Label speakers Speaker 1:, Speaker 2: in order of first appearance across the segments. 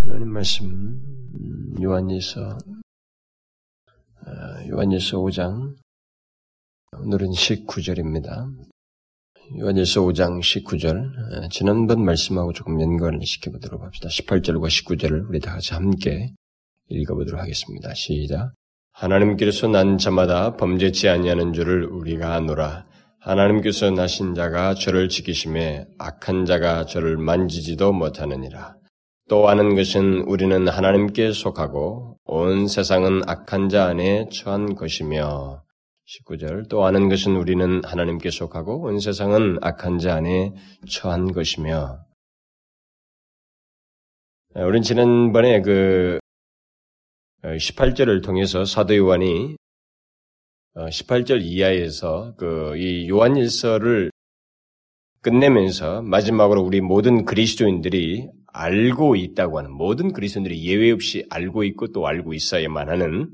Speaker 1: 하나님 말씀 음, 요한일서 어, 요한일서 5장 오늘은 19절입니다. 요한일서 5장 19절 어, 지난번 말씀하고 조금 연관을 시켜보도록 합시다. 18절과 19절을 우리 다 같이 함께 읽어보도록 하겠습니다. 시작. 하나님께서 난 자마다 범죄치 아니하는 줄을 우리가 아노라. 하나님께서 나신 자가 저를 지키심에 악한 자가 저를 만지지도 못하느니라. 또 아는 것은 우리는 하나님께 속하고 온 세상은 악한 자 안에 처한 것이며 19절 또 아는 것은 우리는 하나님께 속하고 온 세상은 악한 자 안에 처한 것이며. 우린 지난번에 그 18절을 어, 통해서 사도 요한이 18절 어, 이하에서 그 이 요한일서를 끝내면서 마지막으로 우리 모든 그리스도인들이 알고 있다고 하는 모든 그리스도인들이 예외 없이 알고 있고 또 알고 있어야만 하는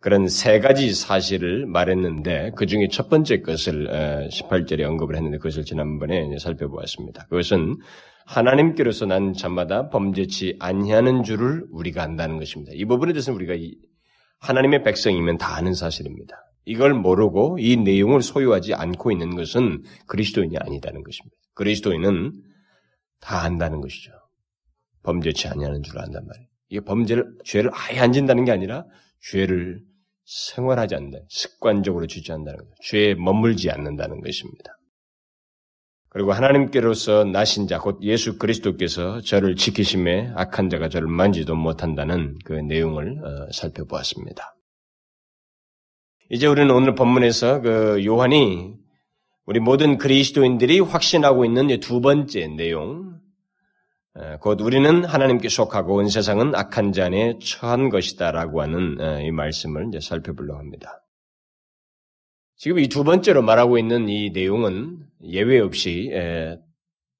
Speaker 1: 그런 세 가지 사실을 말했는데 그 중에 첫 번째 것을 18절에 어, 언급을 했는데 그것을 지난번에 살펴보았습니다. 그것은 하나님께로서 난 자마다 범죄치 아니하는 줄을 우리가 안다는 것입니다. 이 부분에 대해서는 우리가 하나님의 백성이면 다 아는 사실입니다. 이걸 모르고 이 내용을 소유하지 않고 있는 것은 그리스도인이 아니다는 것입니다. 그리스도인은 다 안다는 것이죠. 범죄치 아니하는 줄 안단 말이에요. 이게 범죄를 죄를 아예 안 진다는 게 아니라 죄를 생활하지 않는다. 습관적으로 주지 않는다는 거죠. 죄에 머물지 않는다는 것입니다. 그리고 하나님께로서 나신 자, 곧 예수 그리스도께서 저를 지키심에 악한 자가 저를 만지도 못한다는 그 내용을 어, 살펴보았습니다. 이제 우리는 오늘 본문에서 그 요한이 우리 모든 그리스도인들이 확신하고 있는 두 번째 내용, 곧 우리는 하나님께 속하고 온 세상은 악한 자 안에 처한 것이다라고 하는 이 말씀을 이제 살펴보려고 합니다. 지금 이 두 번째로 말하고 있는 이 내용은 예외 없이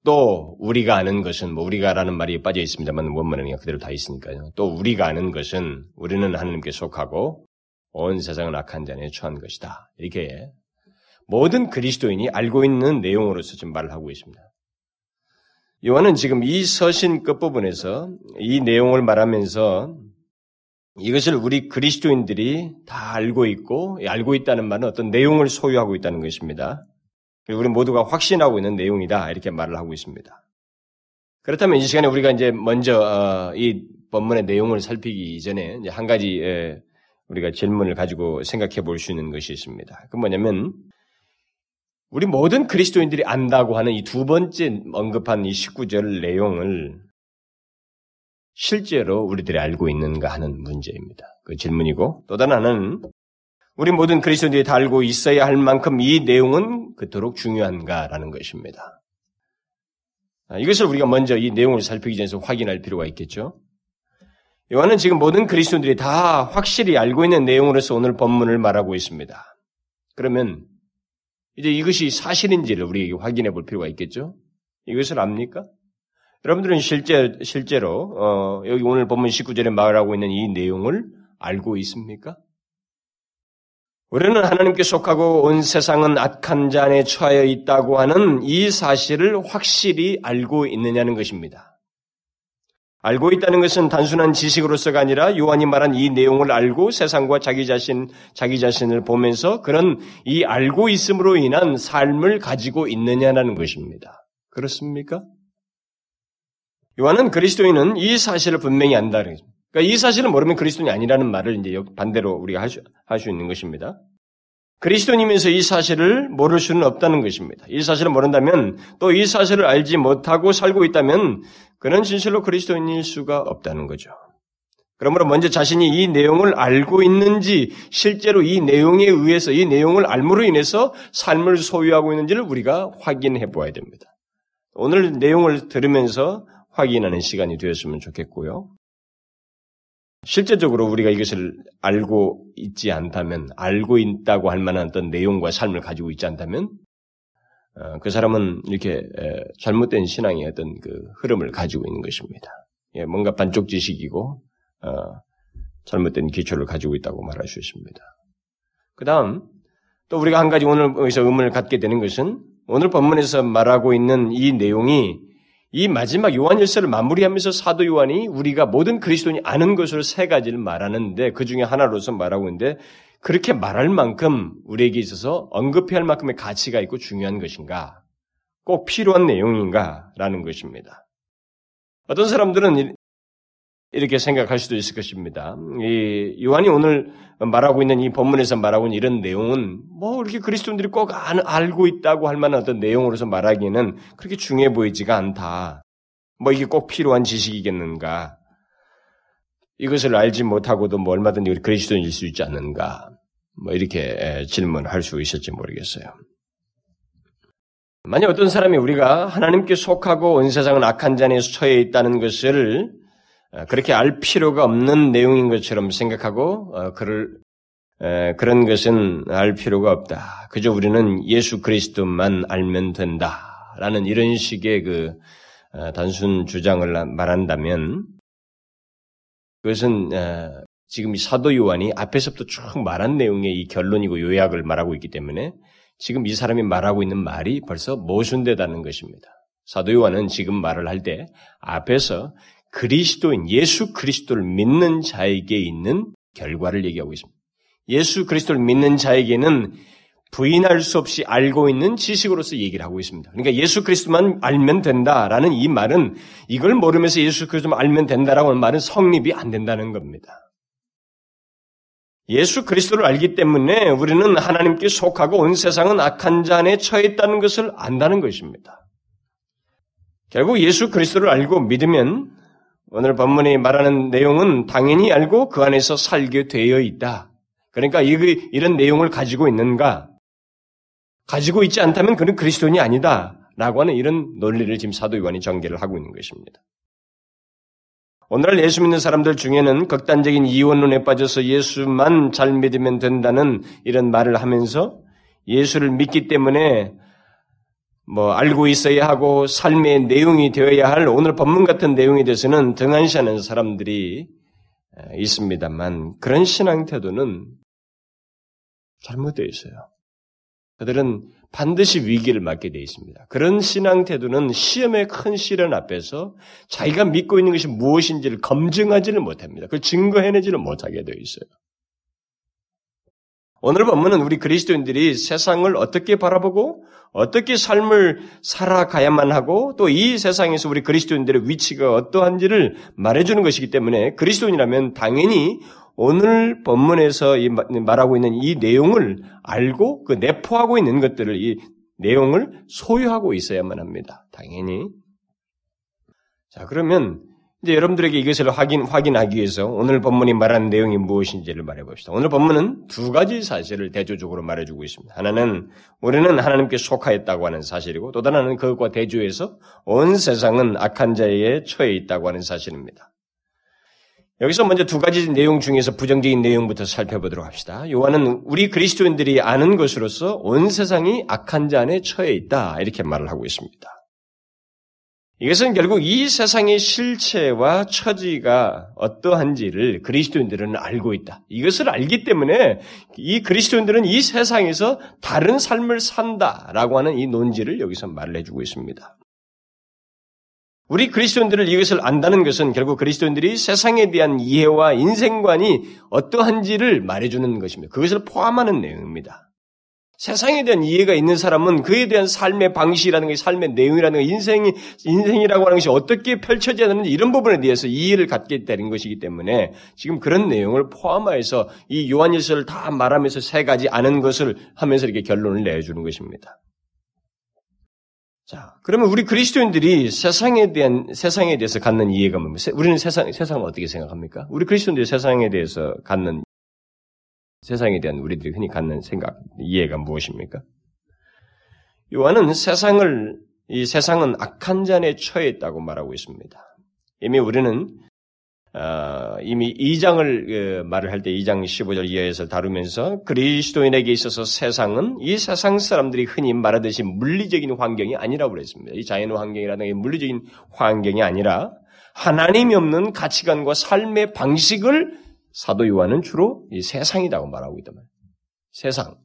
Speaker 1: 또 우리가 아는 것은 뭐 우리가라는 말이 빠져 있습니다만 원문에 그대로 다 있으니까요. 또 우리가 아는 것은 우리는 하나님께 속하고 온 세상은 악한 자 안에 처한 것이다. 이렇게 모든 그리스도인이 알고 있는 내용으로서 지금 말을 하고 있습니다. 요한은 지금 이 서신 끝부분에서 이 내용을 말하면서 이것을 우리 그리스도인들이 다 알고 있고, 알고 있다는 말은 어떤 내용을 소유하고 있다는 것입니다. 그리고 우리 모두가 확신하고 있는 내용이다. 이렇게 말을 하고 있습니다. 그렇다면 이 시간에 우리가 이제 먼저, 어, 이 본문의 내용을 살피기 이전에 한 가지 우리가 질문을 가지고 생각해 볼 수 있는 것이 있습니다. 그 뭐냐면, 우리 모든 그리스도인들이 안다고 하는 이 두 번째 언급한 이 19절 내용을 실제로 우리들이 알고 있는가 하는 문제입니다. 그 질문이고 또 다른 하나는 우리 모든 그리스도인들이 다 알고 있어야 할 만큼 이 내용은 그토록 중요한가라는 것입니다. 아, 이것을 우리가 먼저 이 내용을 살피기 전에서 확인할 필요가 있겠죠. 요한은 지금 모든 그리스도인들이 다 확실히 알고 있는 내용으로서 오늘 본문을 말하고 있습니다. 그러면 이제 이것이 사실인지를 우리 확인해 볼 필요가 있겠죠? 이것을 압니까? 여러분들은 실제, 실제로, 어, 여기 오늘 본문 19절에 말하고 있는 이 내용을 알고 있습니까? 우리는 하나님께 속하고 온 세상은 악한 자 안에 처하여 있다고 하는 이 사실을 확실히 알고 있느냐는 것입니다. 알고 있다는 것은 단순한 지식으로서가 아니라 요한이 말한 이 내용을 알고 세상과 자기 자신, 자기 자신을 보면서 그런 이 알고 있음으로 인한 삶을 가지고 있느냐라는 것입니다. 그렇습니까? 요한은 그리스도인은 이 사실을 분명히 안다는 거죠. 그러니까 이 사실을 모르면 그리스도인이 아니라는 말을 이제 반대로 우리가 할 수, 할수 있는 것입니다. 그리스도인이면서 이 사실을 모를 수는 없다는 것입니다. 이 사실을 모른다면 또 이 사실을 알지 못하고 살고 있다면 그는 진실로 그리스도인일 수가 없다는 거죠. 그러므로 먼저 자신이 이 내용을 알고 있는지 실제로 이 내용에 의해서 이 내용을 알므로 인해서 삶을 소유하고 있는지를 우리가 확인해 보아야 됩니다. 오늘 내용을 들으면서 확인하는 시간이 되었으면 좋겠고요. 실제적으로 우리가 이것을 알고 있지 않다면, 알고 있다고 할 만한 어떤 내용과 삶을 가지고 있지 않다면, 어, 그 사람은 이렇게 잘못된 신앙의 어떤 그 흐름을 가지고 있는 것입니다. 예, 뭔가 반쪽 지식이고 어, 잘못된 기초를 가지고 있다고 말할 수 있습니다. 그 다음 또 우리가 한 가지 오늘 여기서 의문을 갖게 되는 것은 오늘 본문에서 말하고 있는 이 내용이 이 마지막 요한일서를 마무리하면서 사도 요한이 우리가 모든 그리스도인이 아는 것으로 세 가지를 말하는데 그 중에 하나로서 말하고 있는데 그렇게 말할 만큼 우리에게 있어서 언급해야 할 만큼의 가치가 있고 중요한 것인가? 꼭 필요한 내용인가? 라는 것입니다. 어떤 사람들은 이렇게 생각할 수도 있을 것입니다. 이 요한이 오늘 말하고 있는 이 본문에서 말하고 있는 이런 내용은 뭐 이렇게 그리스도인들이 꼭 알고 있다고 할 만한 어떤 내용으로서 말하기에는 그렇게 중요해 보이지가 않다. 뭐 이게 꼭 필요한 지식이겠는가? 이것을 알지 못하고도 뭐 얼마든지 우리 그리스도인일 수 있지 않는가? 뭐 이렇게 질문할 수 있을지 모르겠어요. 만약 어떤 사람이 우리가 하나님께 속하고 온 세상은 악한 잔에 처해 있다는 것을 어, 그렇게 알 필요가 없는 내용인 것처럼 생각하고 어, 그를 그런 것은 알 필요가 없다. 그저 우리는 예수 그리스도만 알면 된다라는 이런 식의 그 어, 단순 주장을 말한다면 그것은 지금 이 사도 요한이 앞에서부터 쭉 말한 내용의 이 결론이고 요약을 말하고 있기 때문에 지금 이 사람이 말하고 있는 말이 벌써 모순되다는 것입니다. 사도 요한은 지금 말을 할 때 앞에서 그리스도인 예수 그리스도를 믿는 자에게 있는 결과를 얘기하고 있습니다. 예수 그리스도를 믿는 자에게는 부인할 수 없이 알고 있는 지식으로서 얘기를 하고 있습니다. 그러니까 예수 그리스도만 알면 된다라는 이 말은 이걸 모르면서 예수 그리스도만 알면 된다라고 하는 말은 성립이 안 된다는 겁니다. 예수 그리스도를 알기 때문에 우리는 하나님께 속하고 온 세상은 악한 자 안에 처해 있다는 것을 안다는 것입니다. 결국 예수 그리스도를 알고 믿으면 오늘 본문이 말하는 내용은 당연히 알고 그 안에서 살게 되어 있다. 그러니까 이런 내용을 가지고 있는가? 가지고 있지 않다면 그는 그리스도인이 아니다. 라고 하는 이런 논리를 지금 사도 요한이 전개를 하고 있는 것입니다. 오늘날 예수 믿는 사람들 중에는 극단적인 이원론에 빠져서 예수만 잘 믿으면 된다는 이런 말을 하면서 예수를 믿기 때문에 뭐 알고 있어야 하고 삶의 내용이 되어야 할 오늘 법문 같은 내용에 대해서는 등한시하는 사람들이 있습니다만 그런 신앙 태도는 잘못되어 있어요. 그들은 반드시 위기를 맞게 되어 있습니다. 그런 신앙 태도는 시험의 큰 시련 앞에서 자기가 믿고 있는 것이 무엇인지를 검증하지를 못합니다. 그 증거해내지를 못하게 되어 있어요. 오늘 본문은 우리 그리스도인들이 세상을 어떻게 바라보고 어떻게 삶을 살아가야만 하고 또 이 세상에서 우리 그리스도인들의 위치가 어떠한지를 말해주는 것이기 때문에 그리스도인이라면 당연히 오늘 본문에서 말하고 있는 이 내용을 알고 그 내포하고 있는 것들을 이 내용을 소유하고 있어야만 합니다. 당연히. 자, 그러면 이제 여러분들에게 이것을 확인, 확인하기 위해서 오늘 본문이 말하는 내용이 무엇인지를 말해봅시다. 오늘 본문은 두 가지 사실을 대조적으로 말해주고 있습니다. 하나는 우리는 하나님께 속하였다고 하는 사실이고 또 하나는 그것과 대조해서 온 세상은 악한 자에 처해 있다고 하는 사실입니다. 여기서 먼저 두 가지 내용 중에서 부정적인 내용부터 살펴보도록 합시다. 요한은 우리 그리스도인들이 아는 것으로서 온 세상이 악한 자 안에 처해 있다 이렇게 말을 하고 있습니다. 이것은 결국 이 세상의 실체와 처지가 어떠한지를 그리스도인들은 알고 있다. 이것을 알기 때문에 이 그리스도인들은 이 세상에서 다른 삶을 산다라고 하는 이 논지를 여기서 말을 해주고 있습니다. 우리 그리스도인들을 이것을 안다는 것은 결국 그리스도인들이 세상에 대한 이해와 인생관이 어떠한지를 말해주는 것입니다. 그것을 포함하는 내용입니다. 세상에 대한 이해가 있는 사람은 그에 대한 삶의 방식이라는 것, 삶의 내용이라는 것, 인생이, 인생이라고 하는 것이 어떻게 펼쳐져야 되는지 이런 부분에 대해서 이해를 갖게 되는 것이기 때문에 지금 그런 내용을 포함하여서 이 요한일서를 다 말하면서 세 가지 아는 것을 하면서 이렇게 결론을 내주는 것입니다. 자, 그러면 우리 그리스도인들이 세상에 대한, 세상에 대해서 갖는 이해가 뭡니까? 우리는 세상, 세상을 어떻게 생각합니까? 우리 그리스도인들이 세상에 대해서 갖는 세상에 대한 우리들이 흔히 갖는 생각, 이해가 무엇입니까? 요한은 세상을, 이 세상은 악한 잔에 처해 있다고 말하고 있습니다. 이미 우리는, 어, 이미 2장을 그, 말을 할 때 2장 15절 이하에서 다루면서 그리스도인에게 있어서 세상은 이 세상 사람들이 흔히 말하듯이 물리적인 환경이 아니라고 그랬습니다. 이 자연 환경이라는 게 물리적인 환경이 아니라 하나님이 없는 가치관과 삶의 방식을 사도 요한은 주로 이 세상이라고 말하고 있단 말이에요. 세상.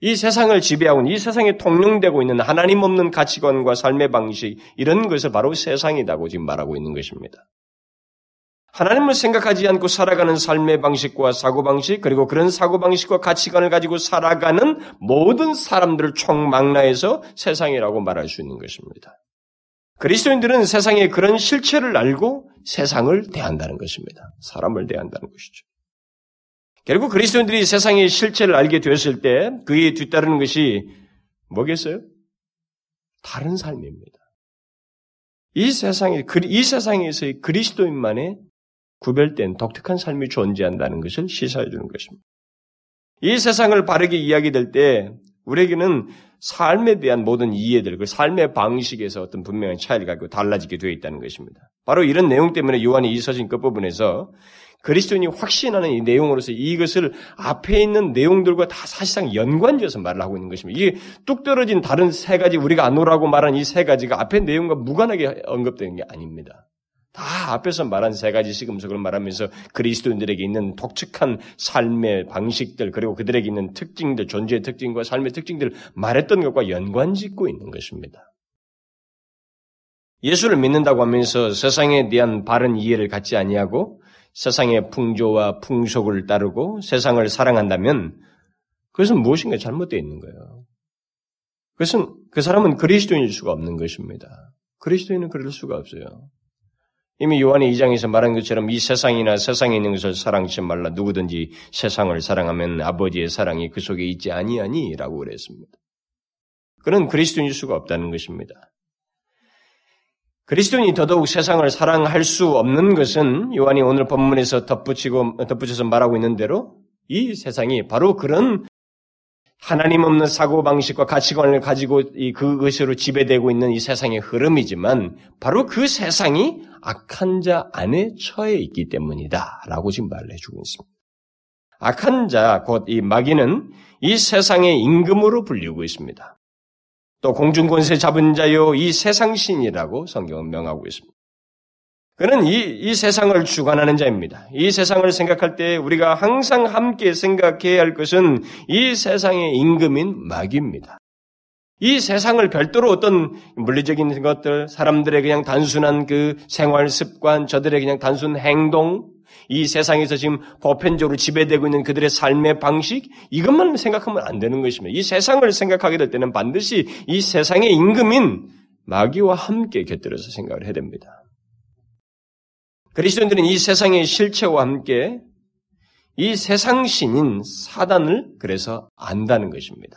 Speaker 1: 이 세상을 지배하고 이 세상에 통용되고 있는 하나님 없는 가치관과 삶의 방식 이런 것을 바로 세상이라고 지금 말하고 있는 것입니다. 하나님을 생각하지 않고 살아가는 삶의 방식과 사고방식, 그리고 그런 사고방식과 가치관을 가지고 살아가는 모든 사람들을 총망라해서 세상이라고 말할 수 있는 것입니다. 그리스도인들은 세상의 그런 실체를 알고 세상을 대한다는 것입니다. 사람을 대한다는 것이죠. 결국 그리스도인들이 세상의 실체를 알게 되었을 때 그에 뒤따르는 것이 뭐겠어요? 다른 삶입니다. 이 세상에, 이 세상에서의 그리스도인만의 구별된 독특한 삶이 존재한다는 것을 시사해 주는 것입니다. 이 세상을 바르게 이야기될 때 우리에게는 삶에 대한 모든 이해들, 그 삶의 방식에서 어떤 분명한 차이를 갖고 달라지게 되어 있다는 것입니다. 바로 이런 내용 때문에 요한이 이 서신 끝부분에서 그리스도인이 확신하는 이 내용으로서 이것을 앞에 있는 내용들과 다 사실상 연관지어서 말을 하고 있는 것입니다. 이게 뚝 떨어진 다른 세 가지, 우리가 안 오라고 말한 이 세 가지가 앞에 내용과 무관하게 언급되는 게 아닙니다. 다 앞에서 말한 세 가지 시금석을 말하면서 그리스도인들에게 있는 독특한 삶의 방식들 그리고 그들에게 있는 특징들 존재의 특징과 삶의 특징들 말했던 것과 연관짓고 있는 것입니다. 예수를 믿는다고 하면서 세상에 대한 바른 이해를 갖지 아니하고 세상의 풍조와 풍속을 따르고 세상을 사랑한다면 그것은 무엇인가 잘못되어 있는 거예요. 그것은 그 사람은 그리스도인일 수가 없는 것입니다. 그리스도인은 그럴 수가 없어요. 이미 요한의 2장에서 말한 것처럼 이 세상이나 세상에 있는 것을 사랑치 말라 누구든지 세상을 사랑하면 아버지의 사랑이 그 속에 있지 아니하니라고 그랬습니다. 그는 그리스도인일 수가 없다는 것입니다. 그리스도인이 더더욱 세상을 사랑할 수 없는 것은 요한이 오늘 본문에서 덧붙이고 덧붙여서 말하고 있는 대로 이 세상이 바로 그런 하나님 없는 사고방식과 가치관을 가지고 그것으로 지배되고 있는 이 세상의 흐름이지만 바로 그 세상이 악한 자 안에 처해 있기 때문이다. 라고 지금 말을 해주고 있습니다. 악한 자, 곧 이 마귀는 이 세상의 임금으로 불리고 있습니다. 또 공중권세 잡은 자요, 이 세상신이라고 성경은 명하고 있습니다. 그는 이, 이 세상을 주관하는 자입니다. 이 세상을 생각할 때 우리가 항상 함께 생각해야 할 것은 이 세상의 임금인 마귀입니다. 이 세상을 별도로 어떤 물리적인 것들, 사람들의 그냥 단순한 그 생활 습관, 저들의 그냥 단순 행동, 이 세상에서 지금 보편적으로 지배되고 있는 그들의 삶의 방식, 이것만 생각하면 안 되는 것입니다. 이 세상을 생각하게 될 때는 반드시 이 세상의 임금인 마귀와 함께 곁들여서 생각을 해야 됩니다. 그리스도인들은 이 세상의 실체와 함께 이 세상 신인 사단을 그래서 안다는 것입니다.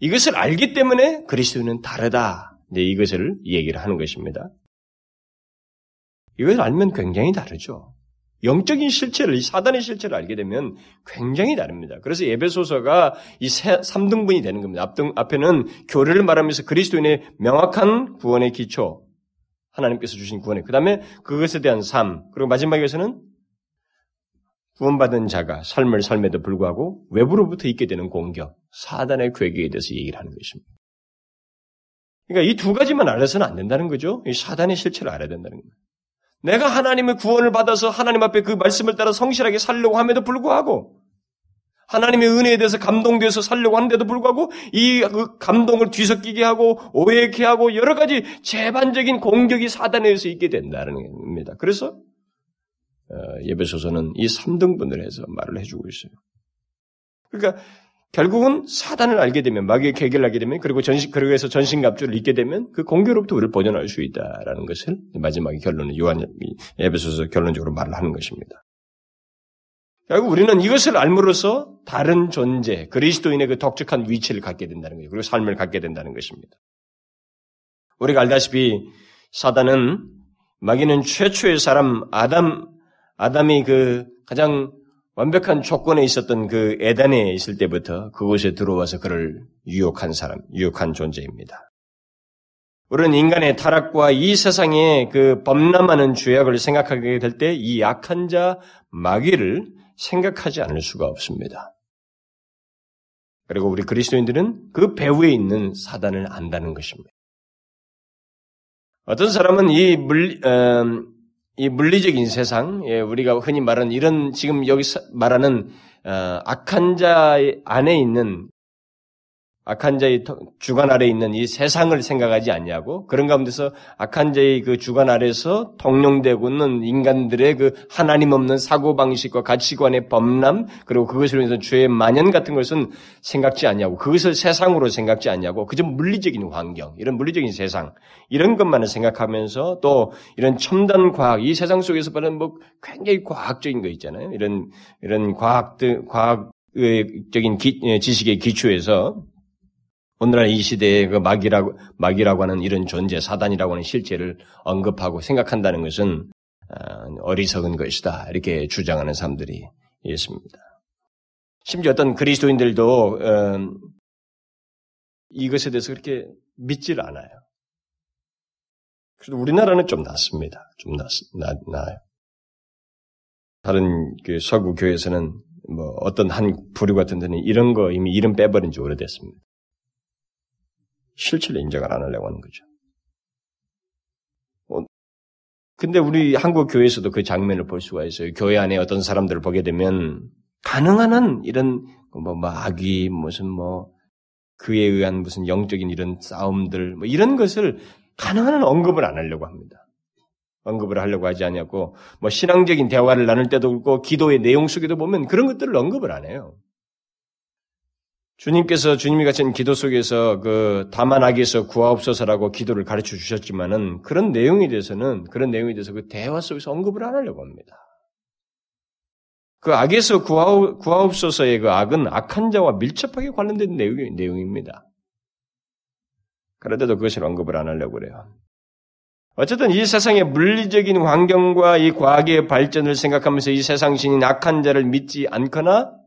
Speaker 1: 이것을 알기 때문에 그리스도인은 다르다. 네, 이것을 얘기를 하는 것입니다. 이것을 알면 굉장히 다르죠. 영적인 실체를, 이 사단의 실체를 알게 되면 굉장히 다릅니다. 그래서 예배소서가 이 3등분이 되는 겁니다. 앞등, 앞에는 교회를 말하면서 그리스도인의 명확한 구원의 기초, 하나님께서 주신 구원에 그 다음에 그것에 대한 삶 그리고 마지막에서는 구원받은 자가 삶을 삶에도 불구하고 외부로부터 있게 되는 공격 사단의 괴계에 대해서 얘기를 하는 것입니다. 그러니까 이 두 가지만 알아서는 안 된다는 거죠. 이 사단의 실체를 알아야 된다는 겁니다. 내가 하나님의 구원을 받아서 하나님 앞에 그 말씀을 따라 성실하게 살려고 함에도 불구하고 하나님의 은혜에 대해서 감동돼서 살려고 하는데도 불구하고 이그 감동을 뒤섞이게 하고 오해케 하고 여러 가지 재반적인 공격이 사단에 의해서 있게 된다는 겁니다. 그래서 어, 예배소서는 이 3등분을 해서 말을 해주고 있어요. 그러니까 결국은 사단을 알게 되면 마귀의 계계를 알게 되면 그리고 전신 그러고 해서 전신갑주를 잊게 되면 그 공교로부터 우리를 보존할 수 있다라는 것을 마지막에 결론은 요한 예배소서 결론적으로 말을 하는 것입니다. 결국 우리는 이것을 알므로써 다른 존재, 그리스도인의 그 독특한 위치를 갖게 된다는 거예요. 그리고 삶을 갖게 된다는 것입니다. 우리가 알다시피 사단은 마귀는 최초의 사람 아담 아담이 그 가장 완벽한 조건에 있었던 그 에단에 있을 때부터 그곳에 들어와서 그를 유혹한 사람, 유혹한 존재입니다. 우리는 인간의 타락과 이 세상의 그 범람하는 죄악을 생각하게 될 때 이 약한 자 마귀를 생각하지 않을 수가 없습니다. 그리고 우리 그리스도인들은 그 배후에 있는 사단을 안다는 것입니다. 어떤 사람은 이 물, 어, 이 물리적인 세상, 예, 우리가 흔히 말하는 이런 지금 여기 말하는 어, 악한 자 안에 있는 악한 자의 주관 아래 있는 이 세상을 생각하지 않냐고 그런 가운데서 악한 자의 그 주관 아래서 동용되고 있는 인간들의 그 하나님 없는 사고 방식과 가치관의 범람 그리고 그것으로 인해서 죄의 만연 같은 것은 생각지 않냐고 그것을 세상으로 생각지 않냐고 그저 물리적인 환경 이런 물리적인 세상 이런 것만을 생각하면서 또 이런 첨단 과학 이 세상 속에서 받는 뭐 굉장히 과학적인 거 있잖아요. 이런 이런 과학들 과학적인 기, 지식의 기초에서 오늘날 이 시대에 그 마귀라고, 마귀라고 하는 이런 존재, 사단이라고 하는 실체를 언급하고 생각한다는 것은 어, 어리석은 것이다. 이렇게 주장하는 사람들이 있습니다. 심지어 어떤 그리스도인들도 어, 이것에 대해서 그렇게 믿질 않아요. 그래서 우리나라는 좀 낫습니다. 좀 낫, 나, 나아요. 다른 그 서구 교회에서는 뭐 어떤 한 부류 같은 데는 이런 거 이미 이름 빼버린 지 오래됐습니다. 실체를 인정을 안 하려고 하는 거죠. 어, 근데 우리 한국 교회에서도 그 장면을 볼 수가 있어요. 교회 안에 어떤 사람들을 보게 되면 가능한 한 이런 뭐 마귀 무슨 뭐 그에 의한 무슨 영적인 이런 싸움들 뭐 이런 것을 가능한 한 언급을 안 하려고 합니다. 언급을 하려고 하지 않냐고 뭐 신앙적인 대화를 나눌 때도 그렇고 기도의 내용 속에도 보면 그런 것들을 언급을 안 해요. 주님께서 주님이 가진 기도 속에서 그 다만 악에서 구하옵소서라고 기도를 가르쳐 주셨지만은 그런 내용에 대해서는 그런 내용에 대해서 그 대화 속에서 언급을 안 하려고 합니다. 그 악에서 구하옵, 구하옵소서의 그 악은 악한 자와 밀접하게 관련된 내용, 내용입니다. 그런데도 그것을 언급을 안 하려고 그래요. 어쨌든 이 세상의 물리적인 환경과 이 과학의 발전을 생각하면서 이 세상 신인 악한 자를 믿지 않거나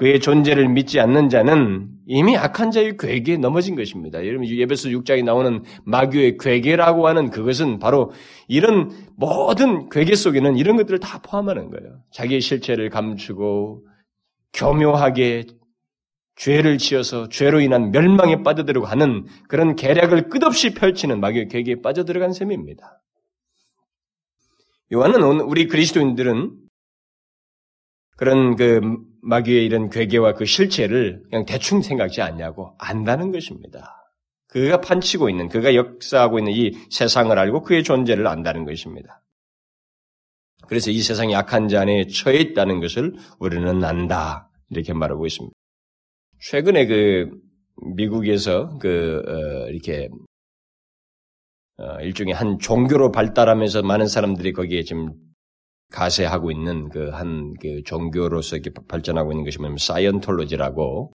Speaker 1: 그의 존재를 믿지 않는 자는 이미 악한 자의 괴계에 넘어진 것입니다. 여러분 예배서 6장에 나오는 마귀의 괴계라고 하는 그것은 바로 이런 모든 괴계 속에는 이런 것들을 다 포함하는 거예요. 자기의 실체를 감추고 교묘하게 죄를 지어서 죄로 인한 멸망에 빠져들고 하는 그런 계략을 끝없이 펼치는 마귀의 괴계에 빠져들어간 셈입니다. 요한은 우리 그리스도인들은 그런 그 마귀의 이런 괴계와 그 실체를 그냥 대충 생각지 않냐고 안다는 것입니다. 그가 판치고 있는, 그가 역사하고 있는 이 세상을 알고 그의 존재를 안다는 것입니다. 그래서 이 세상이 악한 자 안에 처해 있다는 것을 우리는 안다. 이렇게 말하고 있습니다. 최근에 그 미국에서 그 어, 이렇게 어, 일종의 한 종교로 발달하면서 많은 사람들이 거기에 지금 가세하고 있는 그 한그 그 종교로서 이렇게 발전하고 있는 것이 뭐냐면 사이언톨로지라고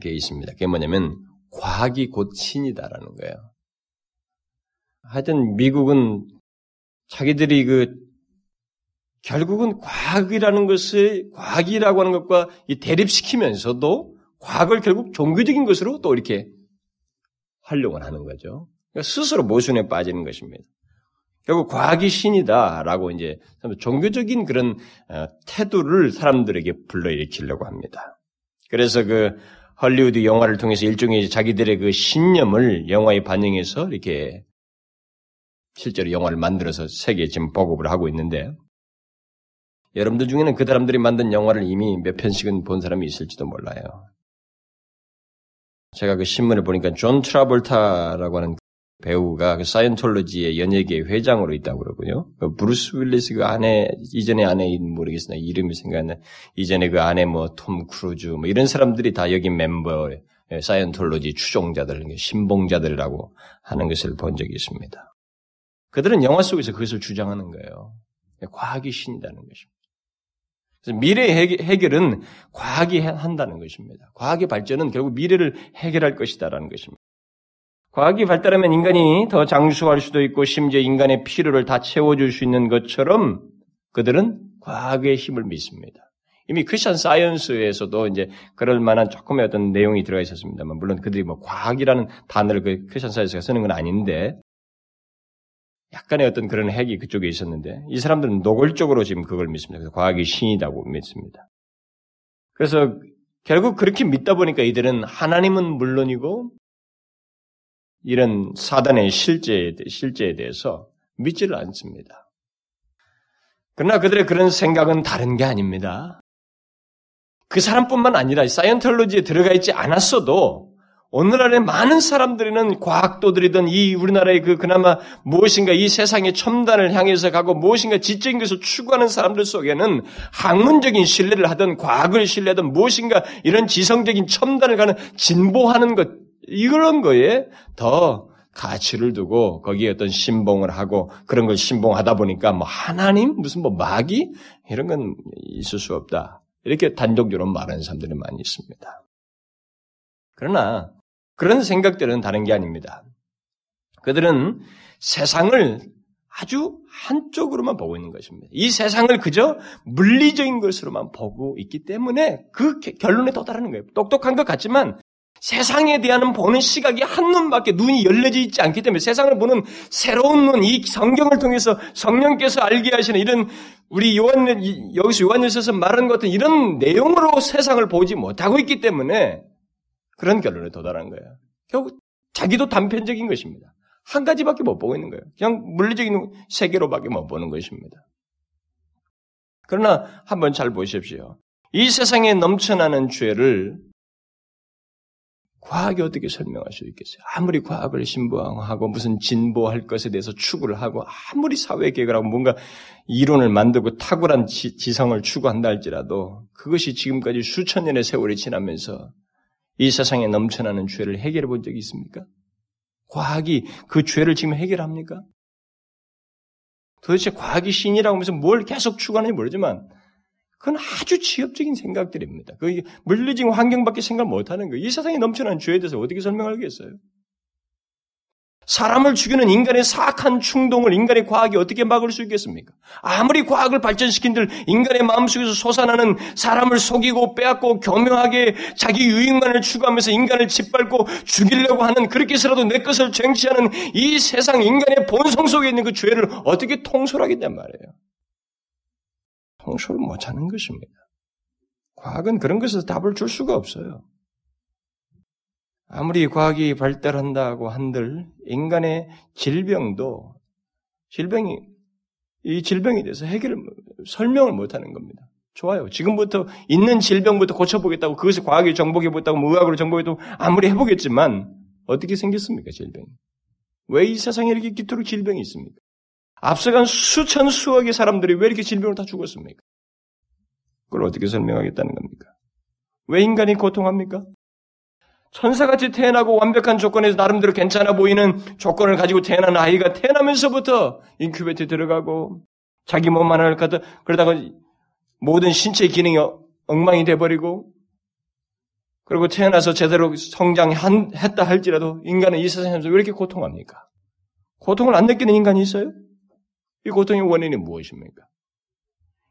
Speaker 1: 게 있습니다. 그게 뭐냐면 과학이 곧 신이다라는 거예요. 하여튼 미국은 자기들이 그 결국은 과학이라는 것을 과학이라고 하는 것과 이 대립시키면서도 과학을 결국 종교적인 것으로 또 이렇게 활용을 하는 거죠. 그러니까 스스로 모순에 빠지는 것입니다. 결국 과학이 신이다라고 이제 종교적인 그런 어, 태도를 사람들에게 불러일으키려고 합니다. 그래서 그 헐리우드 영화를 통해서 일종의 자기들의 그 신념을 영화에 반영해서 이렇게 실제로 영화를 만들어서 세계에 지금 보급을 하고 있는데 여러분들 중에는 그 사람들이 만든 영화를 이미 몇 편씩은 본 사람이 있을지도 몰라요. 제가 그 신문을 보니까 존 트라볼타라고 하는 배우가 그 사이언톨로지의 연예계 회장으로 있다고 그러고요. 그 브루스 윌리스 그 아내 이전에 아내 모르겠으나 이름이 생각나. 이전에 그 아내 뭐 톰 크루즈 뭐 이런 사람들이 다 여기 멤버의 사이언톨로지 추종자들, 신봉자들이라고 하는 것을 본 적이 있습니다. 그들은 영화 속에서 그것을 주장하는 거예요. 과학이 신이다는 것입니다. 그래서 미래 해결은 과학이 한다는 것입니다. 과학의 발전은 결국 미래를 해결할 것이다라는 것입니다. 과학이 발달하면 인간이 더 장수할 수도 있고 심지어 인간의 필요를 다 채워줄 수 있는 것처럼 그들은 과학의 힘을 믿습니다. 이미 크리스천 사이언스에서도 이제 그럴 만한 조금의 어떤 내용이 들어가 있었습니다만 물론 그들이 뭐 과학이라는 단어를 그 크리스천 사이언스가 쓰는 건 아닌데 약간의 어떤 그런 핵이 그쪽에 있었는데 이 사람들은 노골적으로 지금 그걸 믿습니다. 그래서 과학이 신이라고 믿습니다. 그래서 결국 그렇게 믿다 보니까 이들은 하나님은 물론이고 이런 사단의 실제에, 실제에 대해서 믿지를 않습니다. 그러나 그들의 그런 생각은 다른 게 아닙니다. 그 사람뿐만 아니라 사이언톨로지에 들어가 있지 않았어도 오늘날의 많은 사람들은 과학도들이든 이 우리나라의 그 그나마 무엇인가 이 세상의 첨단을 향해서 가고 무엇인가 지적인 것을 추구하는 사람들 속에는 학문적인 신뢰를 하든 과학을 신뢰하든 무엇인가 이런 지성적인 첨단을 가는 진보하는 것 이런 거에 더 가치를 두고 거기에 어떤 신봉을 하고 그런 걸 신봉하다 보니까 뭐 하나님 무슨 뭐 마귀 이런 건 있을 수 없다. 이렇게 단독적으로 말하는 사람들이 많이 있습니다. 그러나 그런 생각들은 다른 게 아닙니다. 그들은 세상을 아주 한쪽으로만 보고 있는 것입니다. 이 세상을 그저 물리적인 것으로만 보고 있기 때문에 그 결론에 도달하는 거예요. 똑똑한 것 같지만 세상에 대한 보는 시각이 한 눈밖에 눈이 열려져 있지 않기 때문에 세상을 보는 새로운 눈, 이 성경을 통해서 성령께서 알게 하시는 이런 우리 요한 여기서 요한일서에서 말하는 것 같은 이런 내용으로 세상을 보지 못하고 있기 때문에 그런 결론에 도달한 거예요. 결국 자기도 단편적인 것입니다. 한 가지밖에 못 보고 있는 거예요. 그냥 물리적인 세계로밖에 못 보는 것입니다. 그러나 한번 잘 보십시오. 이 세상에 넘쳐나는 죄를 과학이 어떻게 설명할 수 있겠어요? 아무리 과학을 신부하고 무슨 진보할 것에 대해서 추구를 하고 아무리 사회 계획을 하고 뭔가 이론을 만들고 탁월한 지, 지성을 추구한다 할지라도 그것이 지금까지 수천 년의 세월이 지나면서 이 세상에 넘쳐나는 죄를 해결해 본 적이 있습니까? 과학이 그 죄를 지금 해결합니까? 도대체 과학이 신이라고 하면서 뭘 계속 추구하는지 모르지만 그건 아주 지엽적인 생각들입니다. 그 물리적인 환경밖에 생각 못하는 거예요. 이 세상에 넘쳐나는 죄에 대해서 어떻게 설명하겠어요? 사람을 죽이는 인간의 사악한 충동을 인간의 과학이 어떻게 막을 수 있겠습니까? 아무리 과학을 발전시킨들 인간의 마음속에서 솟아나는 사람을 속이고 빼앗고 교묘하게 자기 유익만을 추구하면서 인간을 짓밟고 죽이려고 하는 그렇게 해서라도 내 것을 쟁취하는 이 세상 인간의 본성 속에 있는 그 죄를 어떻게 통솔하겠단 말이에요. 통솔을 못하는 것입니다. 과학은 그런 것에서 답을 줄 수가 없어요. 아무리 과학이 발달한다고 한들 인간의 질병도 질병이 이 질병에 대해서 해결을 설명을 못하는 겁니다. 좋아요. 지금부터 있는 질병부터 고쳐보겠다고 그것을 과학이 정복해보겠다고 뭐 의학으로 정복해도 아무리 해보겠지만 어떻게 생겼습니까 질병이? 왜 이 세상에 이렇게 기토록 질병이 있습니까? 앞서간 수천 수억의 사람들이 왜 이렇게 질병을 다 죽었습니까? 그걸 어떻게 설명하겠다는 겁니까? 왜 인간이 고통합니까? 천사같이 태어나고 완벽한 조건에서 나름대로 괜찮아 보이는 조건을 가지고 태어난 아이가 태어나면서부터 인큐베이터에 들어가고 자기 몸 하나를 갖다 그러다가 모든 신체 기능이 엉망이 돼버리고 그리고 태어나서 제대로 성장했다 할지라도 인간은 이 세상에서 왜 이렇게 고통합니까? 고통을 안 느끼는 인간이 있어요? 이 고통의 원인이 무엇입니까?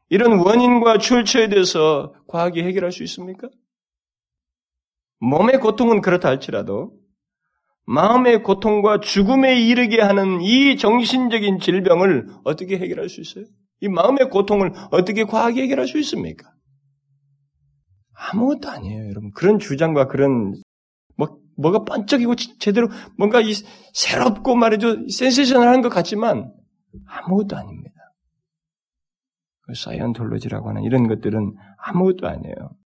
Speaker 1: 이런 원인과 출처에 대해서 과학이 해결할 수 있습니까? 몸의 고통은 그렇다 할지라도 마음의 고통과 죽음에 이르게 하는 이 정신적인 질병을 어떻게 해결할 수 있어요? 이 마음의 고통을 어떻게 과학이 해결할 수 있습니까? 아무것도 아니에요, 여러분. 그런 주장과 그런 뭐 뭐가 번쩍이고 제대로 뭔가 이 새롭고 말이죠 센세이션을하는 것 같지만 아무것도 아닙니다. 그 사이언톨로지라고 하는 이런 것들은 아무것도 아니에요.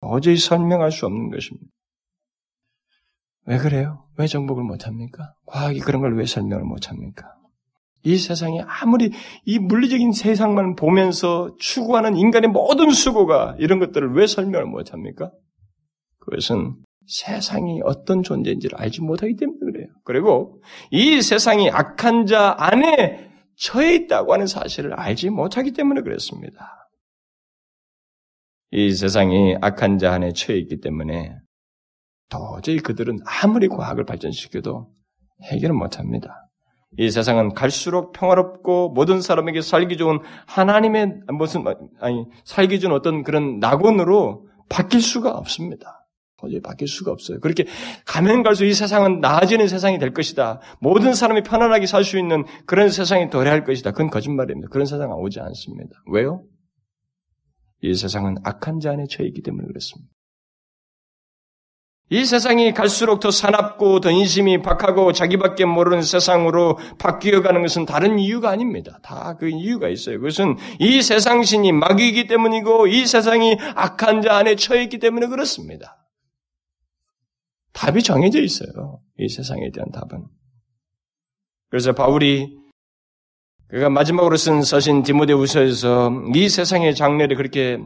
Speaker 1: 도저히 설명할 수 없는 것입니다. 왜 그래요? 왜 정복을 못합니까? 과학이 그런 걸 왜 설명을 못합니까? 이 세상에 아무리 이 물리적인 세상만 보면서 추구하는 인간의 모든 수고가 이런 것들을 왜 설명을 못합니까? 그것은 세상이 어떤 존재인지를 알지 못하기 때문에 그리고 이 세상이 악한 자 안에 처해 있다고 하는 사실을 알지 못하기 때문에 그렇습니다. 이 세상이 악한 자 안에 처해 있기 때문에 도저히 그들은 아무리 과학을 발전시켜도 해결을 못합니다. 이 세상은 갈수록 평화롭고 모든 사람에게 살기 좋은 하나님의 무슨 아니 살기 좋은 어떤 그런 낙원으로 바뀔 수가 없습니다. 도저히 바뀔 수가 없어요. 그렇게 가면 갈수록 이 세상은 나아지는 세상이 될 것이다. 모든 사람이 편안하게 살 수 있는 그런 세상이 도래할 것이다. 그건 거짓말입니다. 그런 세상은 오지 않습니다. 왜요? 이 세상은 악한 자 안에 처해 있기 때문에 그렇습니다. 이 세상이 갈수록 더 사납고 더 인심이 박하고 자기밖에 모르는 세상으로 바뀌어가는 것은 다른 이유가 아닙니다. 다 그 이유가 있어요. 그것은 이 세상신이 마귀이기 때문이고 이 세상이 악한 자 안에 처했기 때문에 그렇습니다. 답이 정해져 있어요. 이 세상에 대한 답은. 그래서 바울이 그가 마지막으로 쓴 서신 디모데후서에서 이 세상의 장례를 그렇게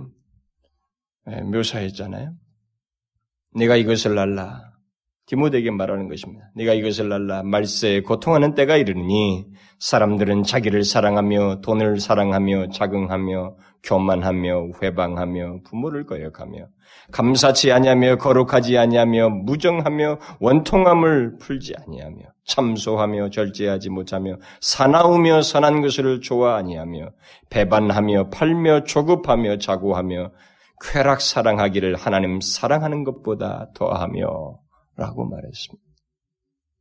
Speaker 1: 묘사했잖아요. 네가 이것을 날라. 디모데에게 말하는 것입니다. 네가 이것을 날라 말세에 고통하는 때가 이르니 사람들은 자기를 사랑하며 돈을 사랑하며 자긍하며 교만하며 회방하며 부모를 거역하며 감사치 아니하며 거룩하지 아니하며 무정하며 원통함을 풀지 아니하며 참소하며 절제하지 못하며 사나우며 선한 것을 좋아 아니하며 배반하며 팔며 조급하며 자고하며 쾌락 사랑하기를 하나님 사랑하는 것보다 더하며 라고 말했습니다.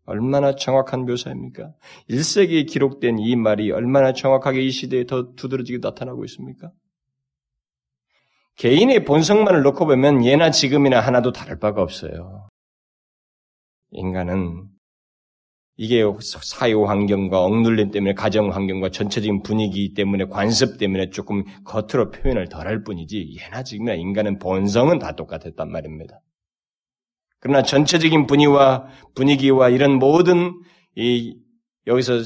Speaker 1: 얼마나 정확한 묘사입니까? 1세기에 기록된 이 말이 얼마나 정확하게 이 시대에 더 두드러지게 나타나고 있습니까? 개인의 본성만을 놓고 보면 예나 지금이나 하나도 다를 바가 없어요. 인간은 이게 사회 환경과 억눌림 때문에 가정 환경과 전체적인 분위기 때문에 관습 때문에 조금 겉으로 표현을 덜 할 뿐이지 예나 지금이나 인간은 본성은 다 똑같았단 말입니다. 그러나 전체적인 분위기와 분위기와 이런 모든 이 여기서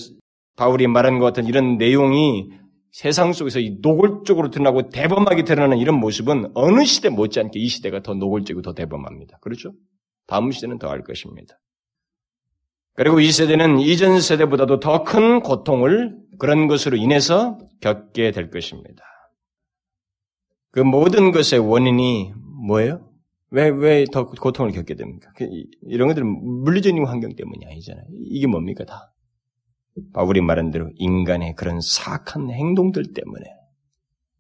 Speaker 1: 바울이 말한 것 같은 이런 내용이 세상 속에서 이 노골적으로 드러나고 대범하게 드러나는 이런 모습은 어느 시대 못지않게 이 시대가 더 노골적이고 더 대범합니다. 그렇죠? 다음 시대는 더 할 것입니다. 그리고 이 세대는 이전 세대보다도 더 큰 고통을 그런 것으로 인해서 겪게 될 것입니다. 그 모든 것의 원인이 뭐예요? 왜, 왜 더 고통을 겪게 됩니까? 그 이런 것들은 물리적인 환경 때문이 아니잖아요. 이게 뭡니까, 다? 바울이 말한 대로 인간의 그런 사악한 행동들 때문에,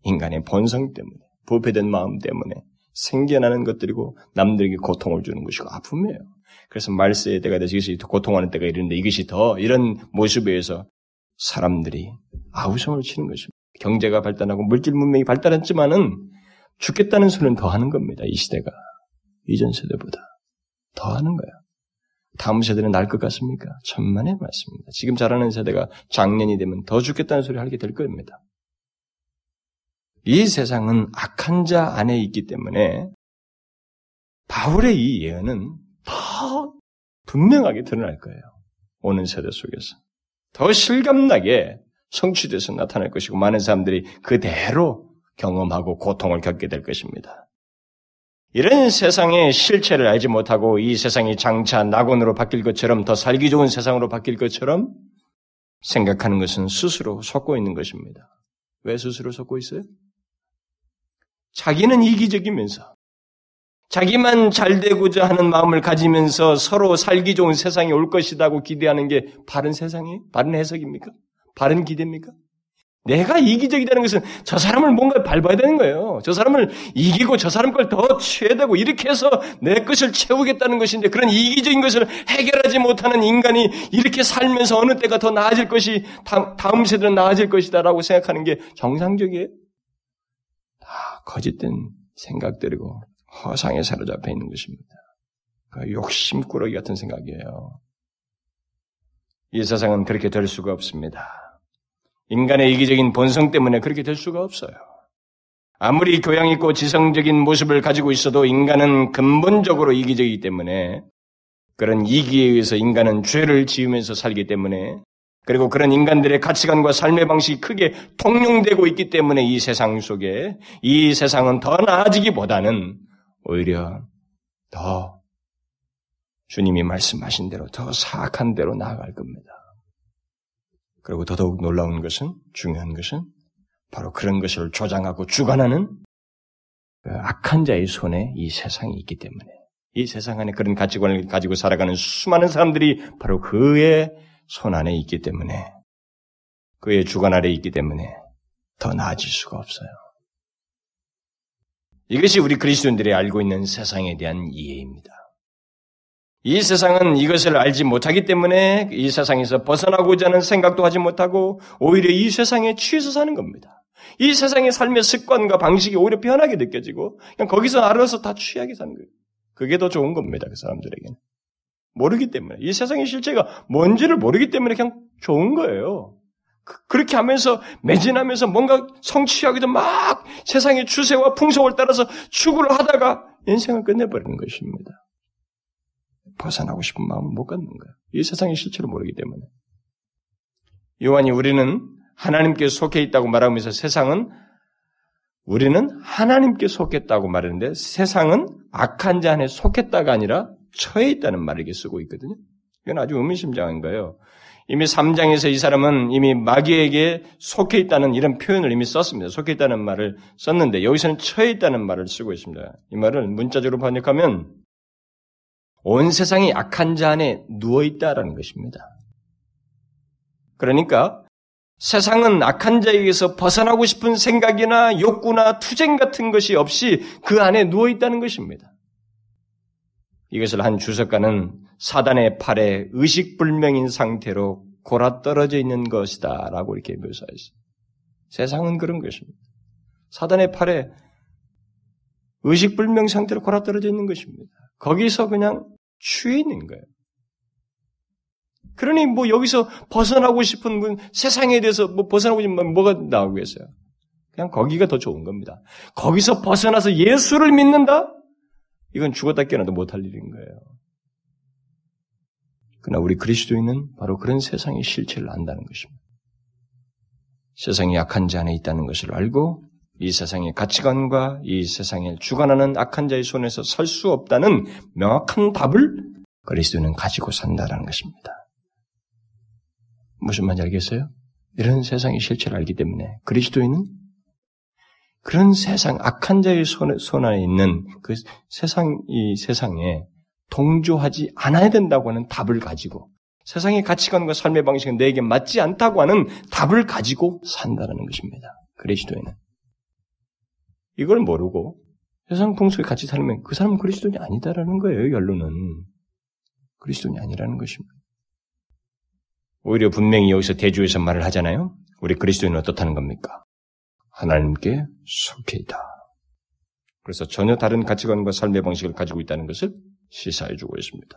Speaker 1: 인간의 본성 때문에, 부패된 마음 때문에 생겨나는 것들이고 남들에게 고통을 주는 것이고 아픔이에요. 그래서 말세의 때가 이것이 고통하는 때가 이르는데 이것이 더 이런 모습에 의해서 사람들이 아우성을 치는 것입니다. 경제가 발달하고 물질 문명이 발달했지만은 죽겠다는 소리는 더 하는 겁니다. 이 시대가. 이전 세대보다. 더 하는 거예요. 다음 세대는 날 것 같습니까? 천만의 말씀입니다. 지금 자라는 세대가 장년이 되면 더 죽겠다는 소리 하게 될 겁니다. 이 세상은 악한 자 안에 있기 때문에 바울의 이 예언은 더 분명하게 드러날 거예요. 오는 세대 속에서. 더 실감나게 성취돼서 나타날 것이고 많은 사람들이 그대로 경험하고 고통을 겪게 될 것입니다. 이런 세상의 실체를 알지 못하고 이 세상이 장차 낙원으로 바뀔 것처럼 더 살기 좋은 세상으로 바뀔 것처럼 생각하는 것은 스스로 속고 있는 것입니다. 왜 스스로 속고 있어요? 자기는 이기적이면서 자기만 잘 되고자 하는 마음을 가지면서 서로 살기 좋은 세상이 올 것이라고 기대하는 게 바른 세상이 바른 해석입니까? 바른 기대입니까? 내가 이기적이라는 것은 저 사람을 뭔가 밟아야 되는 거예요. 저 사람을 이기고 저 사람 걸더 되고 이렇게 해서 내 것을 채우겠다는 것인데 그런 이기적인 것을 해결하지 못하는 인간이 이렇게 살면서 어느 때가 더 나아질 것이 다음 세대는 나아질 것이다라고 생각하는 게 정상적이에요. 다 거짓된 생각들이고 허상에 사로잡혀 있는 것입니다. 그 욕심꾸러기 같은 생각이에요. 이 세상은 그렇게 될 수가 없습니다. 인간의 이기적인 본성 때문에 그렇게 될 수가 없어요. 아무리 교양 있고 지성적인 모습을 가지고 있어도 인간은 근본적으로 이기적이기 때문에 그런 이기에 의해서 인간은 죄를 지으면서 살기 때문에 그리고 그런 인간들의 가치관과 삶의 방식이 크게 통용되고 있기 때문에 이 세상 속에 이 세상은 더 나아지기보다는 오히려 더 주님이 말씀하신 대로 더 사악한 대로 나아갈 겁니다. 그리고 더더욱 놀라운 것은, 중요한 것은, 바로 그런 것을 조장하고 주관하는 그 악한 자의 손에 이 세상이 있기 때문에, 이 세상 안에 그런 가치관을 가지고 살아가는 수많은 사람들이 바로 그의 손 안에 있기 때문에, 그의 주관 아래 있기 때문에 더 나아질 수가 없어요. 이것이 우리 그리스도인들이 알고 있는 세상에 대한 이해입니다. 이 세상은 이것을 알지 못하기 때문에 이 세상에서 벗어나고자 하는 생각도 하지 못하고 오히려 이 세상에 취해서 사는 겁니다. 이 세상의 삶의 습관과 방식이 오히려 변하게 느껴지고 그냥 거기서 알아서 다 취하게 사는 거예요. 그게 더 좋은 겁니다. 그 사람들에게는. 모르기 때문에. 이 세상의 실체가 뭔지를 모르기 때문에 그냥 좋은 거예요. 그, 렇게 하면서 매진하면서 뭔가 성취하기도 막 세상의 추세와 풍속을 따라서 추구를 하다가 인생을 끝내버리는 것입니다. 벗어나고 싶은 마음을 못 갖는 거예요. 이 세상의 실체를 모르기 때문에. 요한이 우리는 하나님께 속해 있다고 말하면서 세상은 우리는 하나님께 속했다고 말하는데 세상은 악한 자 안에 속했다가 아니라 처해 있다는 말을 쓰고 있거든요. 이건 아주 의미심장한 거예요. 이미 3장에서 이 사람은 이미 마귀에게 속해 있다는 이런 표현을 이미 썼습니다. 속해 있다는 말을 썼는데 여기서는 처해 있다는 말을 쓰고 있습니다. 이 말을 문자적으로 번역하면 온 세상이 악한 자 안에 누워 있다라는 것입니다. 그러니까 세상은 악한 자에게서 벗어나고 싶은 생각이나 욕구나 투쟁 같은 것이 없이 그 안에 누워 있다는 것입니다. 이것을 한 주석가는 사단의 팔에 의식불명인 상태로 골아 떨어져 있는 것이다 라고 이렇게 묘사했어요. 세상은 그런 것입니다. 사단의 팔에 의식불명 상태로 골아 떨어져 있는 것입니다. 거기서 그냥 있는 거예요. 그러니 뭐 여기서 벗어나고 싶은 분, 세상에 대해서 뭐 벗어나고 싶으면 뭐가 나오겠어요? 그냥 거기가 더 좋은 겁니다. 거기서 벗어나서 예수를 믿는다? 이건 죽었다 깨어나도 못할 일인 거예요. 그러나 우리 그리스도인은 바로 그런 세상의 실체를 안다는 것입니다. 세상이 약한 자 안에 있다는 것을 알고 이 세상의 가치관과 이 세상에 주관하는 악한 자의 손에서 설 수 없다는 명확한 답을 그리스도인은 가지고 산다는 것입니다. 무슨 말인지 알겠어요? 이런 세상의 실체를 알기 때문에 그리스도인은 그런 세상, 악한 자의 손, 손 안에 있는 그 세상, 이 세상에 동조하지 않아야 된다고 하는 답을 가지고 세상의 가치관과 삶의 방식은 내게 맞지 않다고 하는 답을 가지고 산다는 것입니다. 그리스도인은. 이걸 모르고 세상 풍속에 같이 살면 그 사람은 그리스도인이 아니다라는 거예요, 결론은. 그리스도인이 아니라는 것입니다. 오히려 분명히 여기서 대주에서 말을 하잖아요. 우리 그리스도인은 어떻다는 겁니까? 하나님께 속해 있다. 그래서 전혀 다른 가치관과 삶의 방식을 가지고 있다는 것을 시사해 주고 있습니다.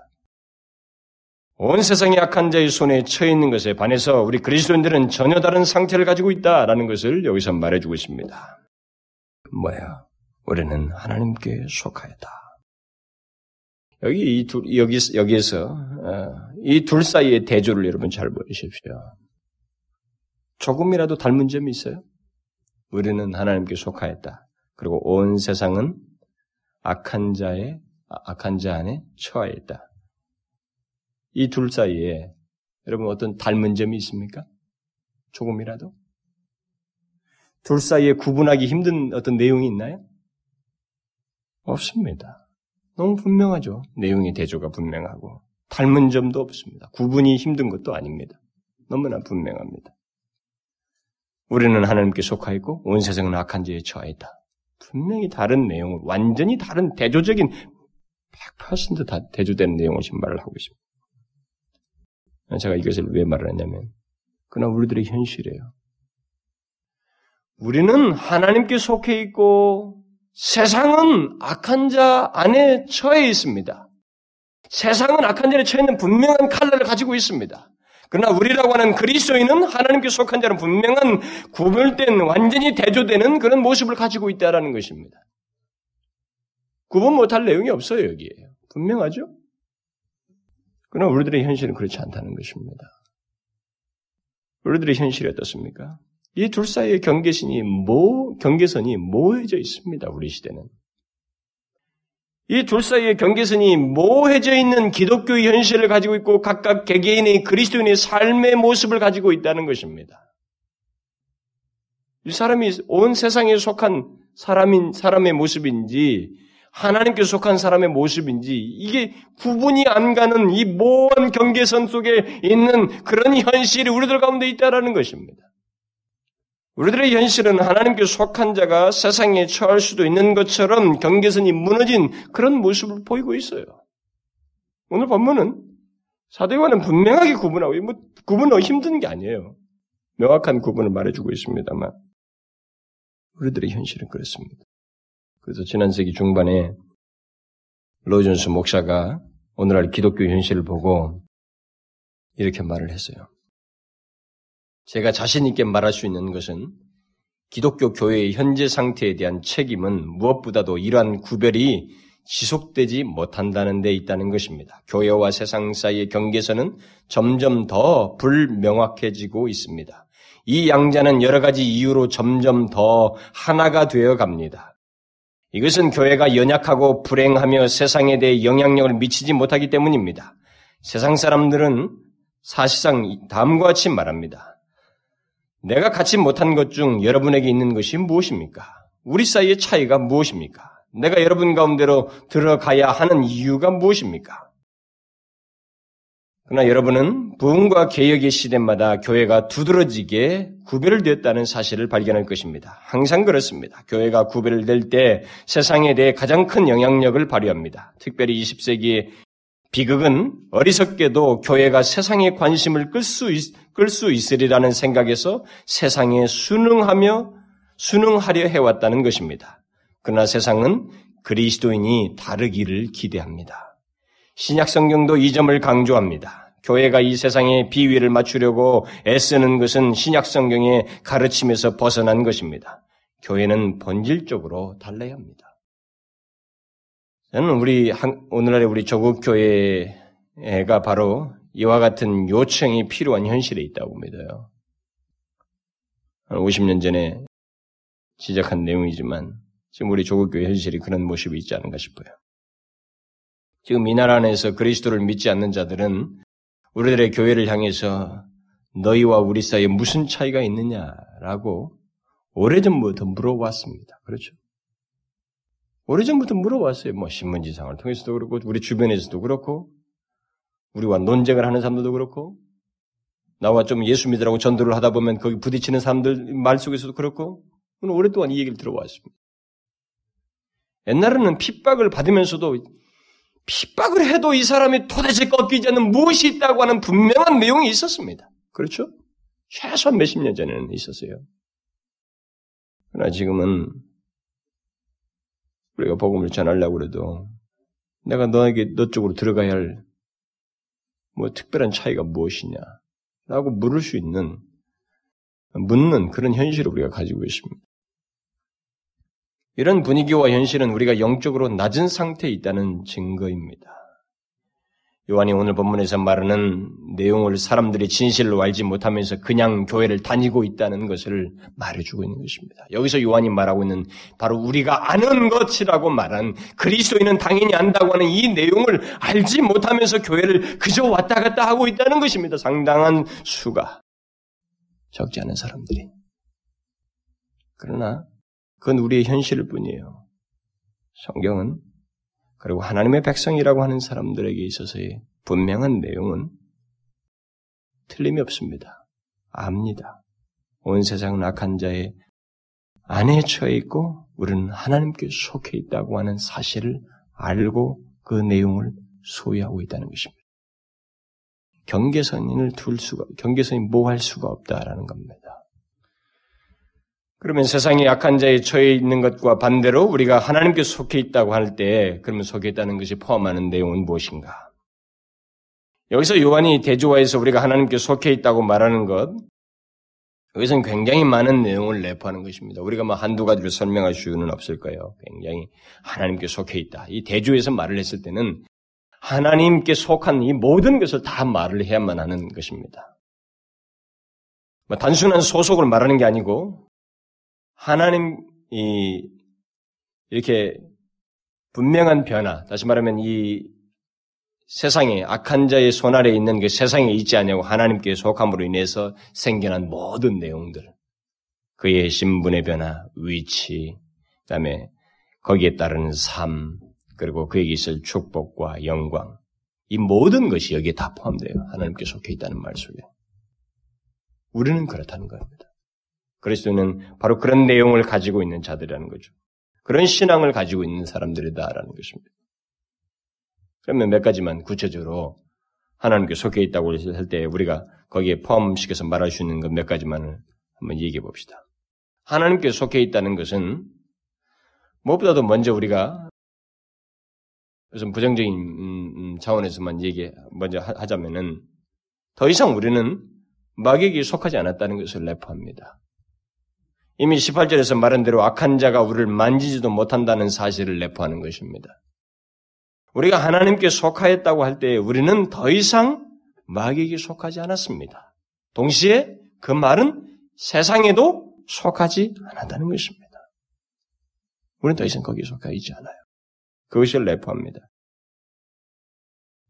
Speaker 1: 온 세상이 약한 자의 손에 처해 있는 것에 반해서 우리 그리스도인들은 전혀 다른 상태를 가지고 있다라는 것을 여기서 말해 주고 있습니다. 뭐야? 우리는 하나님께 속하였다. 여기 이 둘, 여기, 여기에서, 어, 이둘 사이의 대조를 여러분 잘 보십시오. 조금이라도 닮은 점이 있어요? 우리는 하나님께 속하였다. 그리고 온 세상은 악한 자의, 악한 자 안에 처해 있다. 이 둘 사이에 여러분 어떤 닮은 점이 있습니까? 조금이라도? 둘 사이에 구분하기 힘든 어떤 내용이 있나요? 없습니다. 너무 분명하죠. 내용의 대조가 분명하고 닮은 점도 없습니다. 구분이 힘든 것도 아닙니다. 너무나 분명합니다. 우리는 하나님께 속하였고 온 세상은 악한 죄에 처하였다. 분명히 다른 내용을 완전히 다른 대조적인 100%다 대조되는 내용을 지금 말을 하고 있습니다. 제가 이것을 왜 말을 했냐면 그러나 우리들의 현실이에요. 우리는 하나님께 속해 있고 세상은 악한 자 안에 처해 있습니다. 세상은 악한 자에 처해 있는 분명한 칼날을 가지고 있습니다. 그러나 우리라고 하는 그리스도인은 하나님께 속한 자는 분명한 구별된 완전히 대조되는 그런 모습을 가지고 있다라는 것입니다. 구분 못할 내용이 없어요 여기에 분명하죠. 그러나 우리들의 현실은 그렇지 않다는 것입니다. 우리들의 현실이 어떻습니까? 이 둘 사이의 경계선이 모, 경계선이 모해져 있습니다, 우리 시대는. 이 둘 사이의 경계선이 모해져 있는 기독교의 현실을 가지고 있고 각각 개개인의 그리스도인의 삶의 모습을 가지고 있다는 것입니다. 이 사람이 온 세상에 속한 사람인, 사람의 모습인지 하나님께 속한 사람의 모습인지 이게 구분이 안 가는 이 모호한 경계선 속에 있는 그런 현실이 우리들 가운데 있다라는 것입니다. 우리들의 현실은 하나님께 속한 자가 세상에 처할 수도 있는 것처럼 경계선이 무너진 그런 모습을 보이고 있어요. 오늘 본문은 사도요한은 분명하게 구분하고 뭐 구분하기 힘든 게 아니에요. 명확한 구분을 말해주고 있습니다만 우리들의 현실은 그렇습니다. 그래서 지난 세기 중반에 로존스 목사가 오늘날 기독교 현실을 보고 이렇게 말을 했어요. 제가 자신있게 말할 수 있는 것은 기독교 교회의 현재 상태에 대한 책임은 무엇보다도 이러한 구별이 지속되지 못한다는 데 있다는 것입니다. 교회와 세상 사이의 경계선은 점점 더 불명확해지고 있습니다. 이 양자는 여러 가지 이유로 점점 더 하나가 되어 갑니다. 이것은 교회가 연약하고 불행하며 세상에 대해 영향력을 미치지 못하기 때문입니다. 세상 사람들은 사실상 다음과 같이 말합니다. 내가 갖지 못한 것 중 여러분에게 있는 것이 무엇입니까? 우리 사이의 차이가 무엇입니까? 내가 여러분 가운데로 들어가야 하는 이유가 무엇입니까? 그러나 여러분은 부흥과 개혁의 시대마다 교회가 두드러지게 구별되었다는 사실을 발견할 것입니다. 항상 그렇습니다. 교회가 구별을 될때 세상에 대해 가장 큰 영향력을 발휘합니다. 특별히 20세기의 비극은 어리석게도 교회가 세상의 관심을 끌수 끌수 있으리라는 생각에서 세상에 순응하며 순응하려 해왔다는 것입니다. 그러나 세상은 그리스도인이 다르기를 기대합니다. 신약 성경도 이 점을 강조합니다. 교회가 이 세상에 비위를 맞추려고 애쓰는 것은 신약 성경의 가르침에서 벗어난 것입니다. 교회는 본질적으로 달라야 합니다. 저는 우리 오늘날의 우리 조국 교회가 바로 이와 같은 요청이 필요한 현실에 있다고 믿어요. 한 50년 전에 지적한 내용이지만 지금 우리 조국 교회 현실이 그런 모습이 있지 않은가 싶어요. 지금 이 나라 안에서 그리스도를 믿지 않는 자들은 우리들의 교회를 향해서 너희와 우리 사이에 무슨 차이가 있느냐라고 오래전부터 물어왔습니다. 그렇죠? 오래전부터 물어왔어요. 뭐 신문지상을 통해서도 그렇고 우리 주변에서도 그렇고 우리와 논쟁을 하는 사람들도 그렇고 나와 좀 예수 믿으라고 전도를 하다 보면 거기 부딪히는 사람들 말 속에서도 그렇고 오랫동안 이 얘기를 들어왔습니다. 옛날에는 핍박을 받으면서도 핍박을 해도 이 사람이 도대체 꺾이지 않는 무엇이 있다고 하는 분명한 내용이 있었습니다. 그렇죠? 최소한 몇십 년 전에는 있었어요. 그러나 지금은 우리가 복음을 전하려고 그래도 내가 너에게 너 쪽으로 들어가야 할 뭐 특별한 차이가 무엇이냐 라고 물을 수 있는 묻는 그런 현실을 우리가 가지고 있습니다. 이런 분위기와 현실은 우리가 영적으로 낮은 상태에 있다는 증거입니다. 요한이 오늘 본문에서 말하는 내용을 사람들이 진실로 알지 못하면서 그냥 교회를 다니고 있다는 것을 말해주고 있는 것입니다. 여기서 요한이 말하고 있는 바로 우리가 아는 것이라고 말한 그리스도인은 당연히 안다고 하는 이 내용을 알지 못하면서 교회를 그저 왔다 갔다 하고 있다는 것입니다. 상당한 수가 적지 않은 사람들이. 그러나 그건 우리의 현실일 뿐이에요. 성경은 그리고 하나님의 백성이라고 하는 사람들에게 있어서의 분명한 내용은 틀림이 없습니다. 압니다. 온 세상은 악한 자의 안에 처해 있고 우리는 하나님께 속해 있다고 하는 사실을 알고 그 내용을 소유하고 있다는 것입니다. 경계선을 둘 수가, 경계선이 뭐 할 수가 없다라는 겁니다. 그러면 세상에 약한 자에 처해 있는 것과 반대로 우리가 하나님께 속해 있다고 할 때, 그러면 속해 있다는 것이 포함하는 내용은 무엇인가? 여기서 요한이 대조화에서 우리가 하나님께 속해 있다고 말하는 것, 여기서는 굉장히 많은 내용을 내포하는 것입니다. 우리가 뭐 한두 가지로 설명할 수는 없을 거예요. 굉장히 하나님께 속해 있다. 이 대조에서 말을 했을 때는 하나님께 속한 이 모든 것을 다 말을 해야만 하는 것입니다. 뭐 단순한 소속을 말하는 게 아니고 하나님 이 이렇게 분명한 변화, 다시 말하면 이 세상에 악한 자의 손 아래 있는 그 세상에 있지 않냐고 하나님께 속함으로 인해서 생겨난 모든 내용들, 그의 신분의 변화, 위치, 그다음에 거기에 따르는 삶, 그리고 그에게 있을 축복과 영광, 이 모든 것이 여기에 다 포함돼요. 하나님께 속해 있다는 말 속에. 우리는 그렇다는 겁니다. 그리스도는 바로 그런 내용을 가지고 있는 자들이라는 거죠. 그런 신앙을 가지고 있는 사람들이다라는 것입니다. 그러면 몇 가지만 구체적으로 하나님께 속해 있다고 할 때 우리가 거기에 포함시켜서 말할 수 있는 것 몇 가지만을 한번 얘기해 봅시다. 하나님께 속해 있다는 것은 무엇보다도 먼저 우리가 무슨 부정적인 음, 음, 차원에서만 얘기 먼저 하자면은 더 이상 우리는 마귀에게 속하지 않았다는 것을 내포합니다. 이미 18절에서 말한 대로 악한 자가 우리를 만지지도 못한다는 사실을 내포하는 것입니다. 우리가 하나님께 속하였다고 할때 우리는 더 이상 마귀에게 속하지 않았습니다. 동시에 그 말은 세상에도 속하지 않았다는 것입니다. 우리는 더 이상 거기에 속하 있지 않아요. 그것을 내포합니다.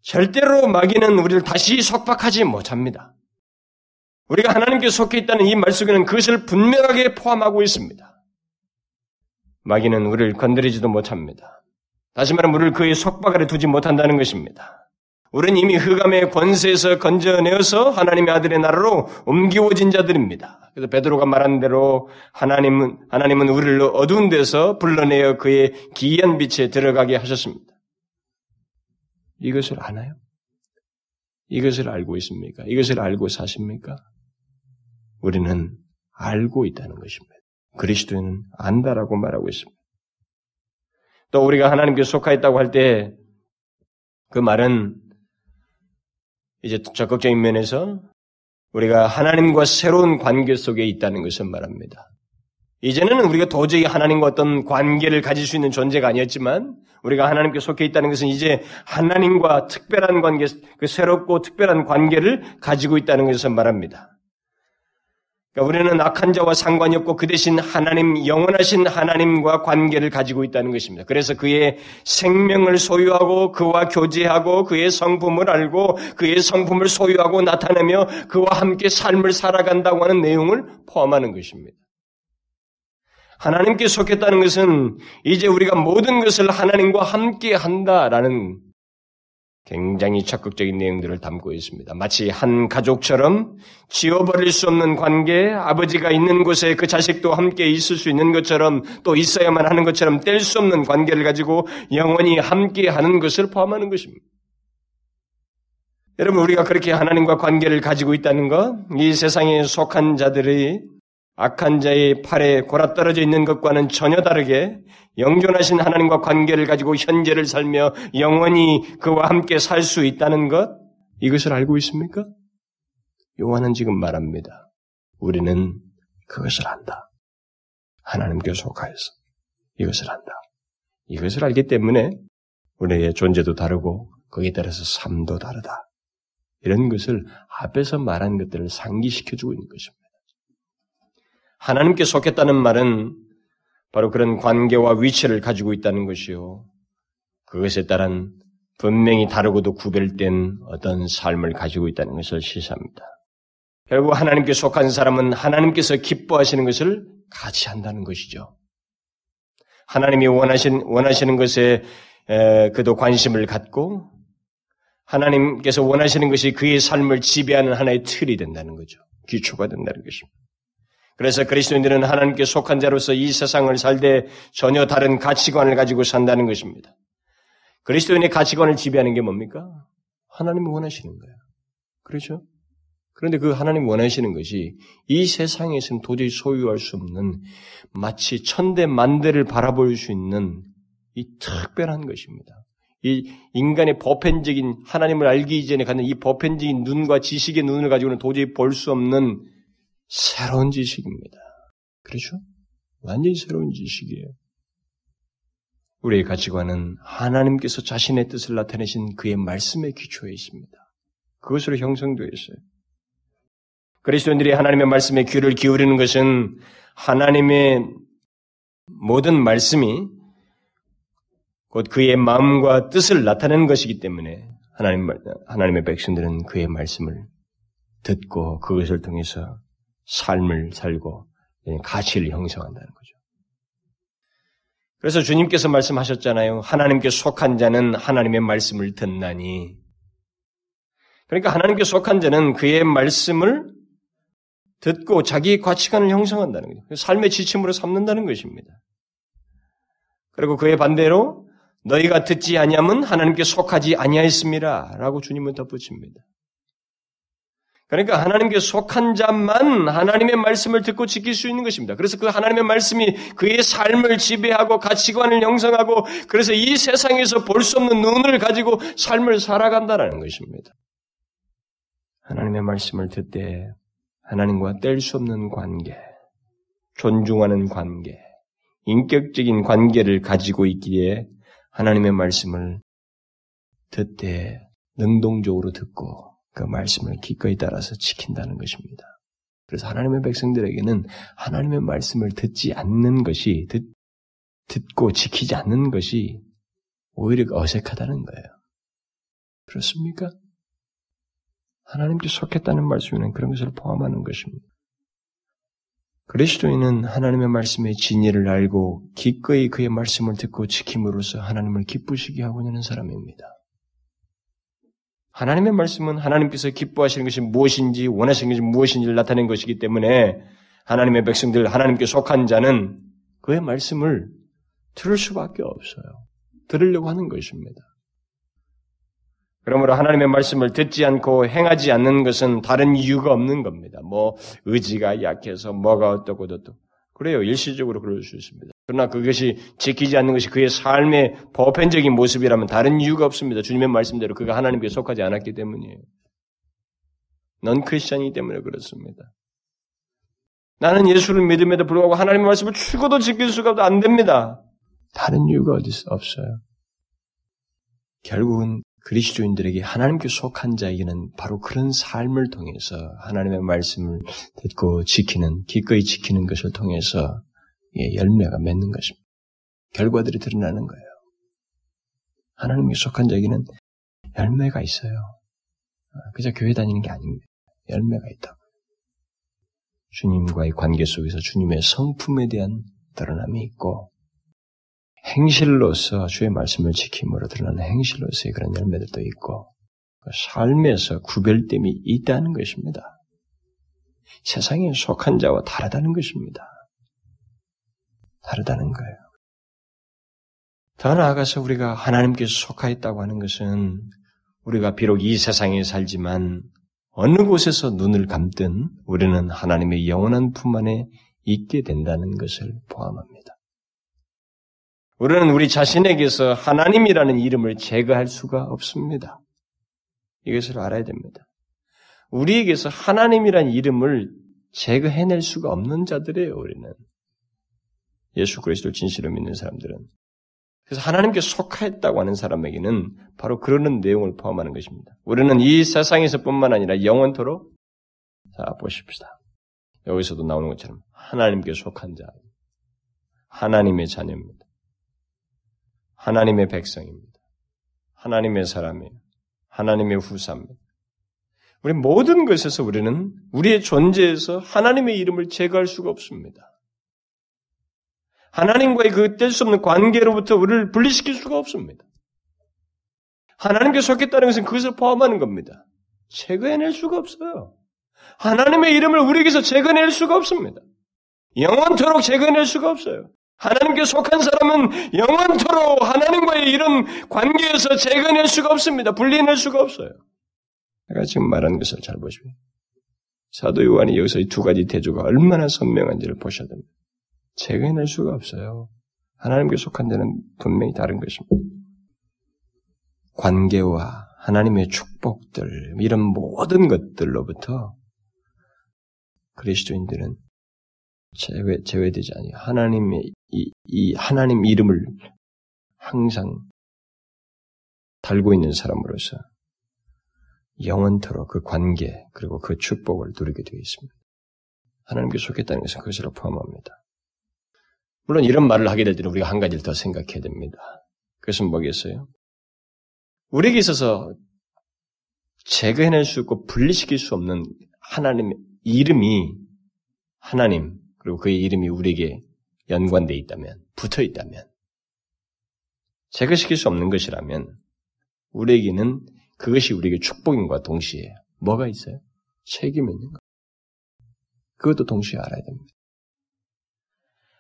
Speaker 1: 절대로 마귀는 우리를 다시 속박하지 못합니다. 우리가 하나님께 속해 있다는 이 말 속에는 그것을 분명하게 포함하고 있습니다. 마귀는 우리를 건드리지도 못합니다. 다시 말하면 우리를 그의 속박 아래 두지 못한다는 것입니다. 우리는 이미 흑암의 권세에서 건져내어서 하나님의 아들의 나라로 옮기워진 자들입니다. 그래서 베드로가 말한 대로 하나님은 하나님은 우리를 어두운 데서 불러내어 그의 기이한 빛에 들어가게 하셨습니다. 이것을 아나요? 이것을 알고 있습니까? 이것을 알고 사십니까? 우리는 알고 있다는 것입니다. 그리스도인은 안다라고 말하고 있습니다. 또 우리가 하나님께 속하였다고 할 때 그 말은 이제 적극적인 면에서 우리가 하나님과 새로운 관계 속에 있다는 것을 말합니다. 이제는 우리가 도저히 하나님과 어떤 관계를 가질 수 있는 존재가 아니었지만 우리가 하나님께 속해 있다는 것은 이제 하나님과 특별한 관계, 그 새롭고 특별한 관계를 가지고 있다는 것을 말합니다. 그러니까 우리는 악한 자와 상관이 없고 그 대신 하나님, 영원하신 하나님과 관계를 가지고 있다는 것입니다. 그래서 그의 생명을 소유하고 그와 교제하고 그의 성품을 알고 그의 성품을 소유하고 나타내며 그와 함께 삶을 살아간다고 하는 내용을 포함하는 것입니다. 하나님께 속했다는 것은 이제 우리가 모든 것을 하나님과 함께 한다라는 굉장히 적극적인 내용들을 담고 있습니다. 마치 한 가족처럼 지워버릴 수 없는 관계, 아버지가 있는 곳에 그 자식도 함께 있을 수 있는 것처럼 또 있어야만 하는 것처럼 뗄 수 없는 관계를 가지고 영원히 함께 하는 것을 포함하는 것입니다. 여러분, 우리가 그렇게 하나님과 관계를 가지고 있다는 것, 이 세상에 속한 자들의 악한 자의 팔에 골아떨어져 있는 것과는 전혀 다르게 영존하신 하나님과 관계를 가지고 현재를 살며 영원히 그와 함께 살 수 있다는 것, 이것을 알고 있습니까? 요한은 지금 말합니다. 우리는 그것을 안다. 하나님께 속하여서 이것을 안다. 이것을 알기 때문에 우리의 존재도 다르고 거기에 따라서 삶도 다르다. 이런 것을 앞에서 말한 것들을 상기시켜주고 있는 것입니다. 하나님께 속했다는 말은 바로 그런 관계와 위치를 가지고 있다는 것이요. 그것에 따른 분명히 다르고도 구별된 어떤 삶을 가지고 있다는 것을 시사합니다. 결국 하나님께 속한 사람은 하나님께서 기뻐하시는 것을 같이 한다는 것이죠. 하나님이 원하신, 원하시는 것에 에, 그도 관심을 갖고 하나님께서 원하시는 것이 그의 삶을 지배하는 하나의 틀이 된다는 거죠. 기초가 된다는 것입니다. 그래서 그리스도인들은 하나님께 속한 자로서 이 세상을 살때 전혀 다른 가치관을 가지고 산다는 것입니다. 그리스도인의 가치관을 지배하는 게 뭡니까? 하나님이 원하시는 거예요. 그렇죠? 그런데 그 하나님 원하시는 것이 이 세상에서는 도저히 소유할 수 없는 마치 천대 만대를 바라볼 수 있는 이 특별한 것입니다. 이 인간의 보편적인 하나님을 알기 이전에 갖는 이 보편적인 눈과 지식의 눈을 가지고는 도저히 볼 수 없는 새로운 지식입니다. 그렇죠? 완전히 새로운 지식이에요. 우리의 가치관은 하나님께서 자신의 뜻을 나타내신 그의 말씀에 기초해 있습니다. 그것으로 형성되어 있어요. 그리스도인들이 하나님의 말씀에 귀를 기울이는 것은 하나님의 모든 말씀이 곧 그의 마음과 뜻을 나타내는 것이기 때문에 하나님, 하나님의 백성들은 그의 말씀을 듣고 그것을 통해서 삶을 살고 가치를 형성한다는 거죠. 그래서 주님께서 말씀하셨잖아요. 하나님께 속한 자는 하나님의 말씀을 듣나니. 그러니까 하나님께 속한 자는 그의 말씀을 듣고 자기 가치관을 형성한다는 거죠. 삶의 지침으로 삼는다는 것입니다. 그리고 그의 반대로 너희가 듣지 아니함은 하나님께 속하지 아니하였습니다라고 주님은 덧붙입니다. 그러니까 하나님께 속한 자만 하나님의 말씀을 듣고 지킬 수 있는 것입니다. 그래서 그 하나님의 말씀이 그의 삶을 지배하고 가치관을 형성하고 그래서 이 세상에서 볼 수 없는 눈을 가지고 삶을 살아간다는 것입니다. 하나님의 말씀을 듣되 하나님과 뗄 수 없는 관계, 존중하는 관계, 인격적인 관계를 가지고 있기에 하나님의 말씀을 듣되 능동적으로 듣고 그 말씀을 기꺼이 따라서 지킨다는 것입니다. 그래서 하나님의 백성들에게는 하나님의 말씀을 듣지 않는 것이 듣, 듣고 지키지 않는 것이 오히려 어색하다는 거예요. 그렇습니까? 하나님께 속했다는 말씀에는 그런 것을 포함하는 것입니다. 그리스도인은 하나님의 말씀의 진리를 알고 기꺼이 그의 말씀을 듣고 지킴으로써 하나님을 기쁘시게 하고 있는 사람입니다. 하나님의 말씀은 하나님께서 기뻐하시는 것이 무엇인지 원하시는 것이 무엇인지를 나타낸 것이기 때문에 하나님의 백성들, 하나님께 속한 자는 그의 말씀을 들을 수밖에 없어요. 들으려고 하는 것입니다. 그러므로 하나님의 말씀을 듣지 않고 행하지 않는 것은 다른 이유가 없는 겁니다. 뭐 의지가 약해서 뭐가 어떻고 어떻고 그래요. 일시적으로 그럴 수 있습니다. 그러나 그것이 지키지 않는 것이 그의 삶의 보편적인 모습이라면 다른 이유가 없습니다. 주님의 말씀대로 그가 하나님께 속하지 않았기 때문이에요. 넌 크리스천이기 때문에 그렇습니다. 나는 예수를 믿음에도 불구하고 하나님의 말씀을 죽어도 지킬 수가 안 됩니다. 다른 이유가 어디 없어요. 결국은 그리스도인들에게 하나님께 속한 자에게는 바로 그런 삶을 통해서 하나님의 말씀을 듣고 지키는, 기꺼이 지키는 것을 통해서 열매가 맺는 것입니다. 결과들이 드러나는 거예요. 하나님께 속한 자에게는 열매가 있어요. 아, 그저 교회 다니는 게 아닙니다. 열매가 있다고. 주님과의 관계 속에서 주님의 성품에 대한 드러남이 있고, 행실로서 주의 말씀을 지킴으로 드러나는 행실로서의 그런 열매들도 있고 그 삶에서 구별됨이 있다는 것입니다. 세상에 속한 자와 다르다는 것입니다. 다르다는 거예요. 더 나아가서 우리가 하나님께 속하였다고 하는 것은 우리가 비록 이 세상에 살지만 어느 곳에서 눈을 감든 우리는 하나님의 영원한 품 안에 있게 된다는 것을 포함합니다. 우리는 우리 자신에게서 하나님이라는 이름을 제거할 수가 없습니다. 이것을 알아야 됩니다. 우리에게서 하나님이라는 이름을 제거해낼 수가 없는 자들이에요, 우리는. 예수 그리스도를 진실로 믿는 사람들은. 그래서 하나님께 속하였다고 하는 사람에게는 바로 그러는 내용을 포함하는 것입니다. 우리는 이 세상에서뿐만 아니라 영원토록 자 보십시다. 여기서도 나오는 것처럼 하나님께 속한 자, 하나님의 자녀입니다. 하나님의 백성입니다. 하나님의 사람이에요. 하나님의 후사입니다. 우리 모든 것에서 우리는 우리의 존재에서 하나님의 이름을 제거할 수가 없습니다. 하나님과의 그 뗄 수 없는 관계로부터 우리를 분리시킬 수가 없습니다. 하나님께 속했다는 것은 그것을 포함하는 겁니다. 제거해낼 수가 없어요. 하나님의 이름을 우리에게서 제거해낼 수가 없습니다. 영원토록 제거해낼 수가 없어요. 하나님께 속한 사람은 영원토록 하나님과의 이런 관계에서 제거낼 수가 없습니다. 분리해낼 수가 없어요. 내가 지금 말하는 것을 잘 보시면 사도 요한이 여기서 이 두 가지 대조가 얼마나 선명한지를 보셔야 됩니다. 제거해낼 수가 없어요. 하나님께 속한 자는 분명히 다른 것입니다. 관계와 하나님의 축복들, 이런 모든 것들로부터 그리스도인들은 제외, 제외되지 아니 하나님의 이, 이 하나님 이름을 항상 달고 있는 사람으로서 영원토록 그 관계 그리고 그 축복을 누리게 되어 있습니다. 하나님께 속했다는 것은 그것으로 포함합니다. 물론 이런 말을 하게 될 때는 우리가 한 가지를 더 생각해야 됩니다. 그것은 뭐겠어요? 우리에게 있어서 제거해낼 수 없고 분리시킬 수 없는 하나님의 이름이 하나님 그리고 그의 이름이 우리에게 연관되어 있다면, 붙어 있다면, 제거시킬 수 없는 것이라면, 우리에게는 그것이 우리에게 축복인과 동시에 뭐가 있어요? 책임이 있는 것. 그것도 동시에 알아야 됩니다.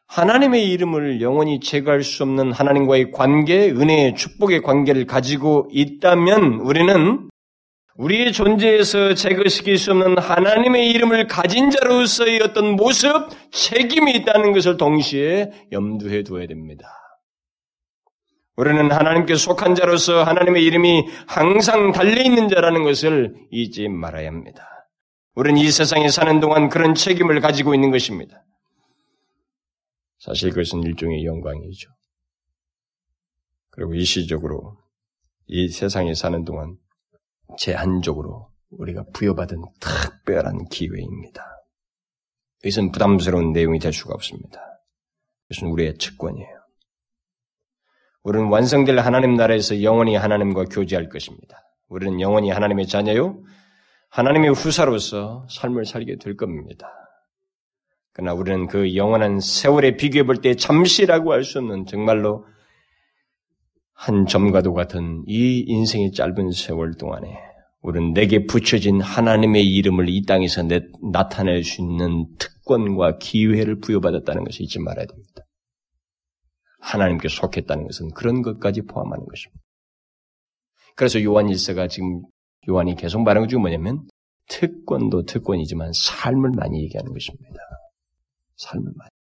Speaker 1: 하나님의 이름을 영원히 제거할 수 없는 하나님과의 관계, 은혜의 축복의 관계를 가지고 있다면 우리는 우리의 존재에서 제거시킬 수 없는 하나님의 이름을 가진 자로서의 어떤 모습, 책임이 있다는 것을 동시에 염두에 두어야 됩니다. 우리는 하나님께 속한 자로서 하나님의 이름이 항상 달려있는 자라는 것을 잊지 말아야 합니다. 우리는 이 세상에 사는 동안 그런 책임을 가지고 있는 것입니다. 사실 그것은 일종의 영광이죠. 그리고 일시적으로 이 세상에 사는 동안 제한적으로 우리가 부여받은 특별한 기회입니다. 이것은 부담스러운 내용이 될 수가 없습니다. 이것은 우리의 측권이에요. 우리는 완성될 하나님 나라에서 영원히 하나님과 교제할 것입니다. 우리는 영원히 하나님의 자녀요, 하나님의 후사로서 삶을 살게 될 겁니다. 그러나 우리는 그 영원한 세월에 비교해 볼 때 잠시라고 할 수 없는 정말로 한 점과도 같은 이 인생의 짧은 세월 동안에 우리는 내게 붙여진 하나님의 이름을 이 땅에서 나타낼 수 있는 특권과 기회를 부여받았다는 것을 잊지 말아야 됩니다. 하나님께 속했다는 것은 그런 것까지 포함하는 것입니다. 그래서 요한 일서가 지금 요한이 계속 말하는 것 중에 뭐냐면 특권도 특권이지만 삶을 많이 얘기하는 것입니다. 삶을 많이.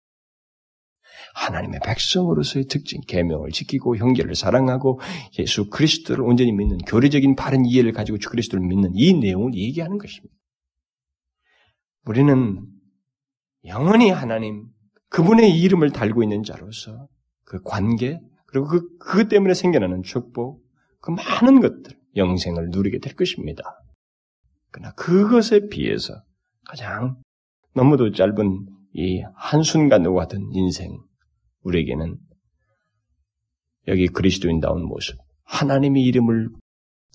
Speaker 1: 하나님의 백성으로서의 특징, 계명을 지키고 형제를 사랑하고 예수 그리스도를 온전히 믿는 교리적인 바른 이해를 가지고 주 그리스도를 믿는 이 내용을 얘기하는 것입니다. 우리는 영원히 하나님 그분의 이름을 달고 있는 자로서 그 관계 그리고 그, 그 때문에 생겨나는 축복 그 많은 것들 영생을 누리게 될 것입니다. 그러나 그것에 비해서 가장 너무도 짧은 이 한순간과 같은 인생 우리에게는 여기 그리스도인다운 모습, 하나님의 이름을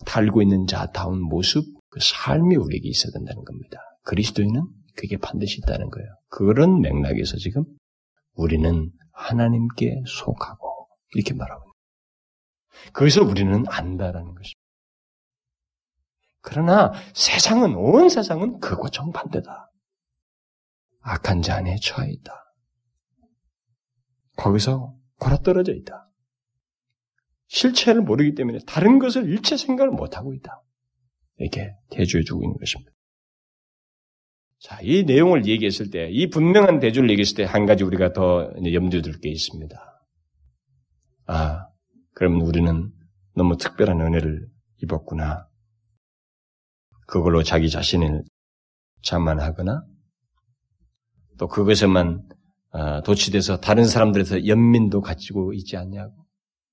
Speaker 1: 달고 있는 자다운 모습, 그 삶이 우리에게 있어야 된다는 겁니다. 그리스도인은 그게 반드시 있다는 거예요. 그런 맥락에서 지금 우리는 하나님께 속하고 이렇게 말하고 있는. 거기서 우리는 안다라는 것입니다. 그러나 세상은 온 세상은 그거 정반대다. 악한 자 안에 처해 있다. 거기서 골아떨어져 있다. 실체를 모르기 때문에 다른 것을 일체 생각을 못하고 있다. 이렇게 대조해주고 있는 것입니다. 자, 이 내용을 얘기했을 때, 이 분명한 대조를 얘기했을 때 한 가지 우리가 더 염두에 둘 게 있습니다. 아, 그러면 우리는 너무 특별한 은혜를 입었구나. 그걸로 자기 자신을 자만하거나, 또 그것에만 아, 도취돼서 다른 사람들에서 연민도 가지고 있지 않냐고.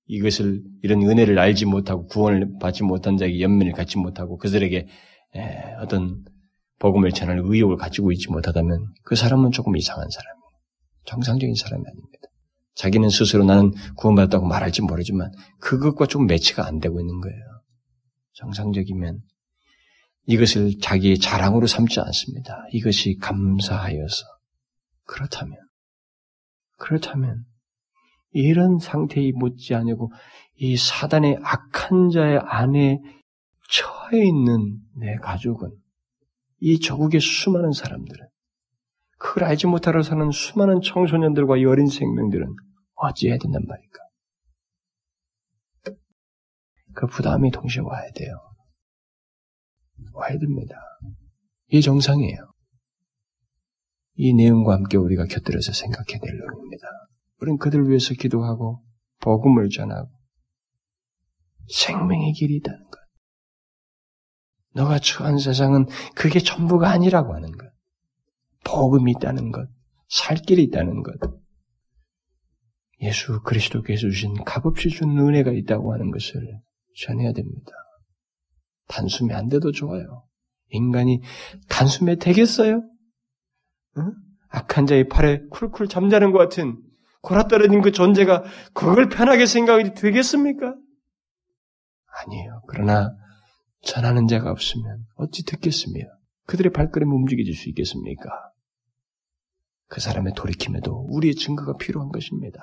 Speaker 1: 이것을 이런 은혜를 알지 못하고 구원을 받지 못한 자에게 연민을 갖지 못하고 그들에게 어떤 복음을 전할 의욕을 가지고 있지 못하다면 그 사람은 조금 이상한 사람이에요. 정상적인 사람이 아닙니다. 자기는 스스로 나는 구원받았다고 말할지 모르지만 그것과 좀 매치가 안 되고 있는 거예요. 정상적이면 이것을 자기의 자랑으로 삼지 않습니다. 이것이 감사하여서 그렇다면 그렇다면 이런 상태에 못지않고 이 사단의 악한 자의 안에 처해 있는 내 가족은 이 조국의 수많은 사람들은 그걸 알지 못하러 사는 수많은 청소년들과 어린 생명들은 어찌해야 된단 말일까? 그 부담이 동시에 와야 돼요. 와야 됩니다. 이게 정상이에요. 이 내용과 함께 우리가 곁들여서 생각해야 될 내용입니다. 우리는 그들 위해서 기도하고 복음을 전하고 생명의 길이 있다는 것. 너가 처한 세상은 그게 전부가 아니라고 하는 것. 복음이 있다는 것. 살 길이 있다는 것. 예수 그리스도께서 주신 값없이 준 은혜가 있다고 하는 것을 전해야 됩니다. 단숨에 안 돼도 좋아요. 인간이 단숨에 되겠어요? 응? 악한 자의 팔에 쿨쿨 잠자는 것 같은 골아떨어진 그 존재가 그걸 편하게 생각이 되겠습니까? 아니에요. 그러나 전하는 자가 없으면 어찌 듣겠으며 그들의 발걸음이 움직여질 수 있겠습니까? 그 사람의 돌이킴에도 우리의 증거가 필요한 것입니다.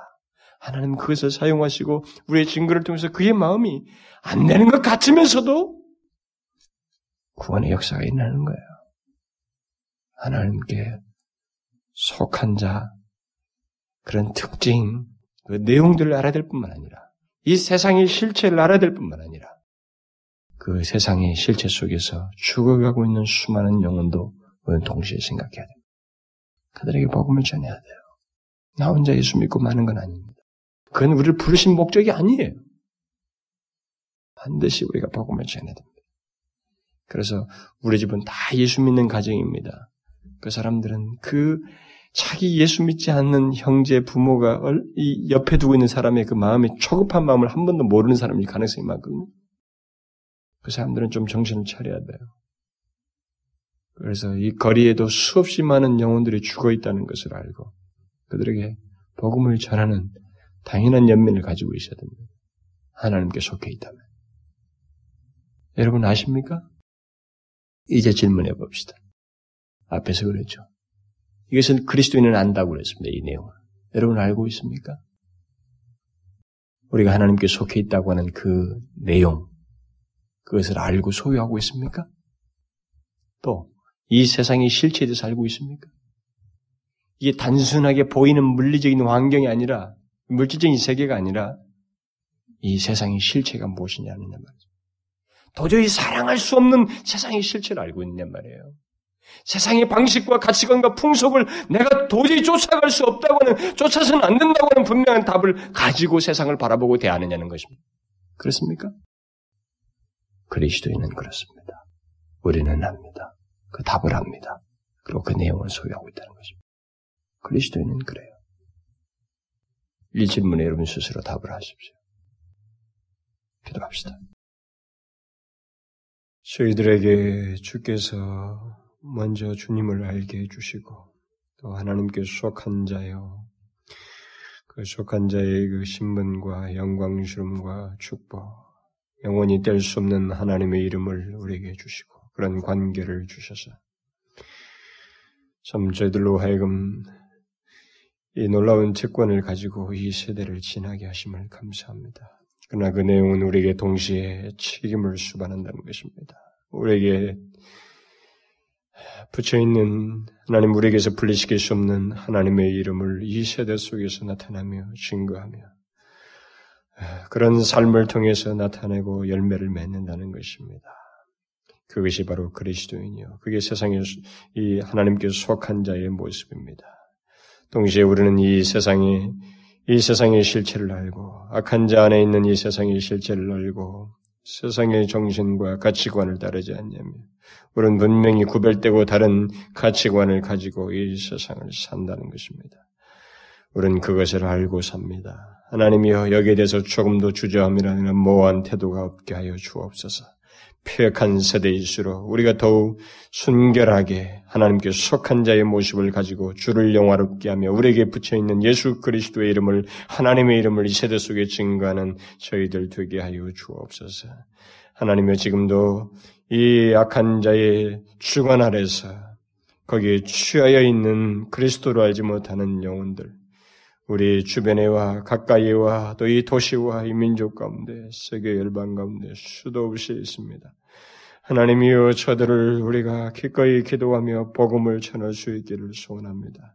Speaker 1: 하나님 그것을 사용하시고 우리의 증거를 통해서 그의 마음이 안 되는 것 같으면서도 구원의 역사가 일어나는 거예요. 하나님께 속한 자, 그런 특징, 그 내용들을 알아야 될 뿐만 아니라, 이 세상의 실체를 알아야 될 뿐만 아니라, 그 세상의 실체 속에서 죽어가고 있는 수많은 영혼도 우리는 동시에 생각해야 돼요. 그들에게 복음을 전해야 돼요. 나 혼자 예수 믿고 마는 건 아닙니다. 그건 우리를 부르신 목적이 아니에요. 반드시 우리가 복음을 전해야 됩니다. 그래서 우리 집은 다 예수 믿는 가정입니다. 그 사람들은 그 자기 예수 믿지 않는 형제, 부모가 이 옆에 두고 있는 사람의 그 마음이 초급한 마음을 한 번도 모르는 사람일 가능성이 많거든요. 그 사람들은 좀 정신을 차려야 돼요. 그래서 이 거리에도 수없이 많은 영혼들이 죽어 있다는 것을 알고 그들에게 복음을 전하는 당연한 연민을 가지고 있어야 됩니다. 하나님께 속해 있다면. 여러분 아십니까? 이제 질문해 봅시다. 앞에서 그랬죠. 이것은 그리스도인은 안다고 그랬습니다. 이 내용을. 여러분 알고 있습니까? 우리가 하나님께 속해 있다고 하는 그 내용, 그것을 알고 소유하고 있습니까? 또, 이 세상의 실체에 대해서 알고 있습니까? 이게 단순하게 보이는 물리적인 환경이 아니라, 물질적인 세계가 아니라, 이 세상의 실체가 무엇이냐는 말이죠. 도저히 사랑할 수 없는 세상의 실체를 알고 있냔 말이에요. 세상의 방식과 가치관과 풍속을 내가 도저히 쫓아갈 수 없다고 하는, 쫓아서는 안 된다고 하는 분명한 답을 가지고 세상을 바라보고 대하느냐는 것입니다. 그렇습니까? 그리스도인은 그렇습니다. 우리는 압니다. 그 답을 합니다. 그리고 그 내용을 소유하고 있다는 것입니다. 그리스도인은 그래요. 이 질문에 여러분 스스로 답을 하십시오. 기도합시다. 저희들에게 주께서 먼저 주님을 알게 해주시고 또 하나님께 속한 자요 그 속한 자의 그 신분과 영광스러움과 축복 영원히 뗄 수 없는 하나님의 이름을 우리에게 주시고 그런 관계를 주셔서 참 저희들로 하여금 이 놀라운 채권을 가지고 이 세대를 지나게 하심을 감사합니다. 그러나 그 내용은 우리에게 동시에 책임을 수반한다는 것입니다. 우리에게 붙여 있는 하나님 우리에게서 분리시킬 수 없는 하나님의 이름을 이 세대 속에서 나타나며 증거하며 그런 삶을 통해서 나타내고 열매를 맺는다는 것입니다. 그것이 바로 그리스도인이요. 그게 세상에 이 하나님께 속한 자의 모습입니다. 동시에 우리는 이 세상의 이 세상의 실체를 알고 악한 자 안에 있는 이 세상의 실체를 알고 세상의 정신과 가치관을 따르지 않냐면 우리는 분명히 구별되고 다른 가치관을 가지고 이 세상을 산다는 것입니다. 우리는 그것을 알고 삽니다. 하나님이여 여기에 대해서 조금도 주저함이라는 모호한 태도가 없게 하여 주옵소서. 폐역한 세대일수록 우리가 더욱 순결하게 하나님께 속한 자의 모습을 가지고 주를 영화롭게 하며 우리에게 붙여 있는 예수 그리스도의 이름을 하나님의 이름을 이 세대 속에 증거하는 저희들 되게 하여 주옵소서. 하나님여 지금도 이 악한 자의 주관 아래서 거기에 취하여 있는 그리스도로 알지 못하는 영혼들 우리 주변에와 가까이와 또 이 도시와 이 민족 가운데 세계 열방 가운데 수도 없이 있습니다. 하나님이여 저들을 우리가 기꺼이 기도하며 복음을 전할 수 있기를 소원합니다.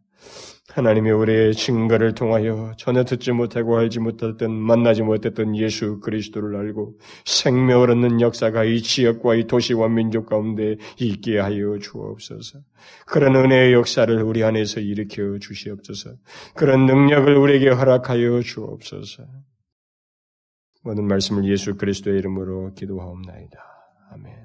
Speaker 1: 하나님이 우리의 증거를 통하여 전혀 듣지 못하고 알지 못했던 만나지 못했던 예수 그리스도를 알고 생명을 얻는 역사가 이 지역과 이 도시와 민족 가운데 있게 하여 주옵소서. 그런 은혜의 역사를 우리 안에서 일으켜 주시옵소서. 그런 능력을 우리에게 허락하여 주옵소서. 모든 말씀을 예수 그리스도의 이름으로 기도하옵나이다. 아멘.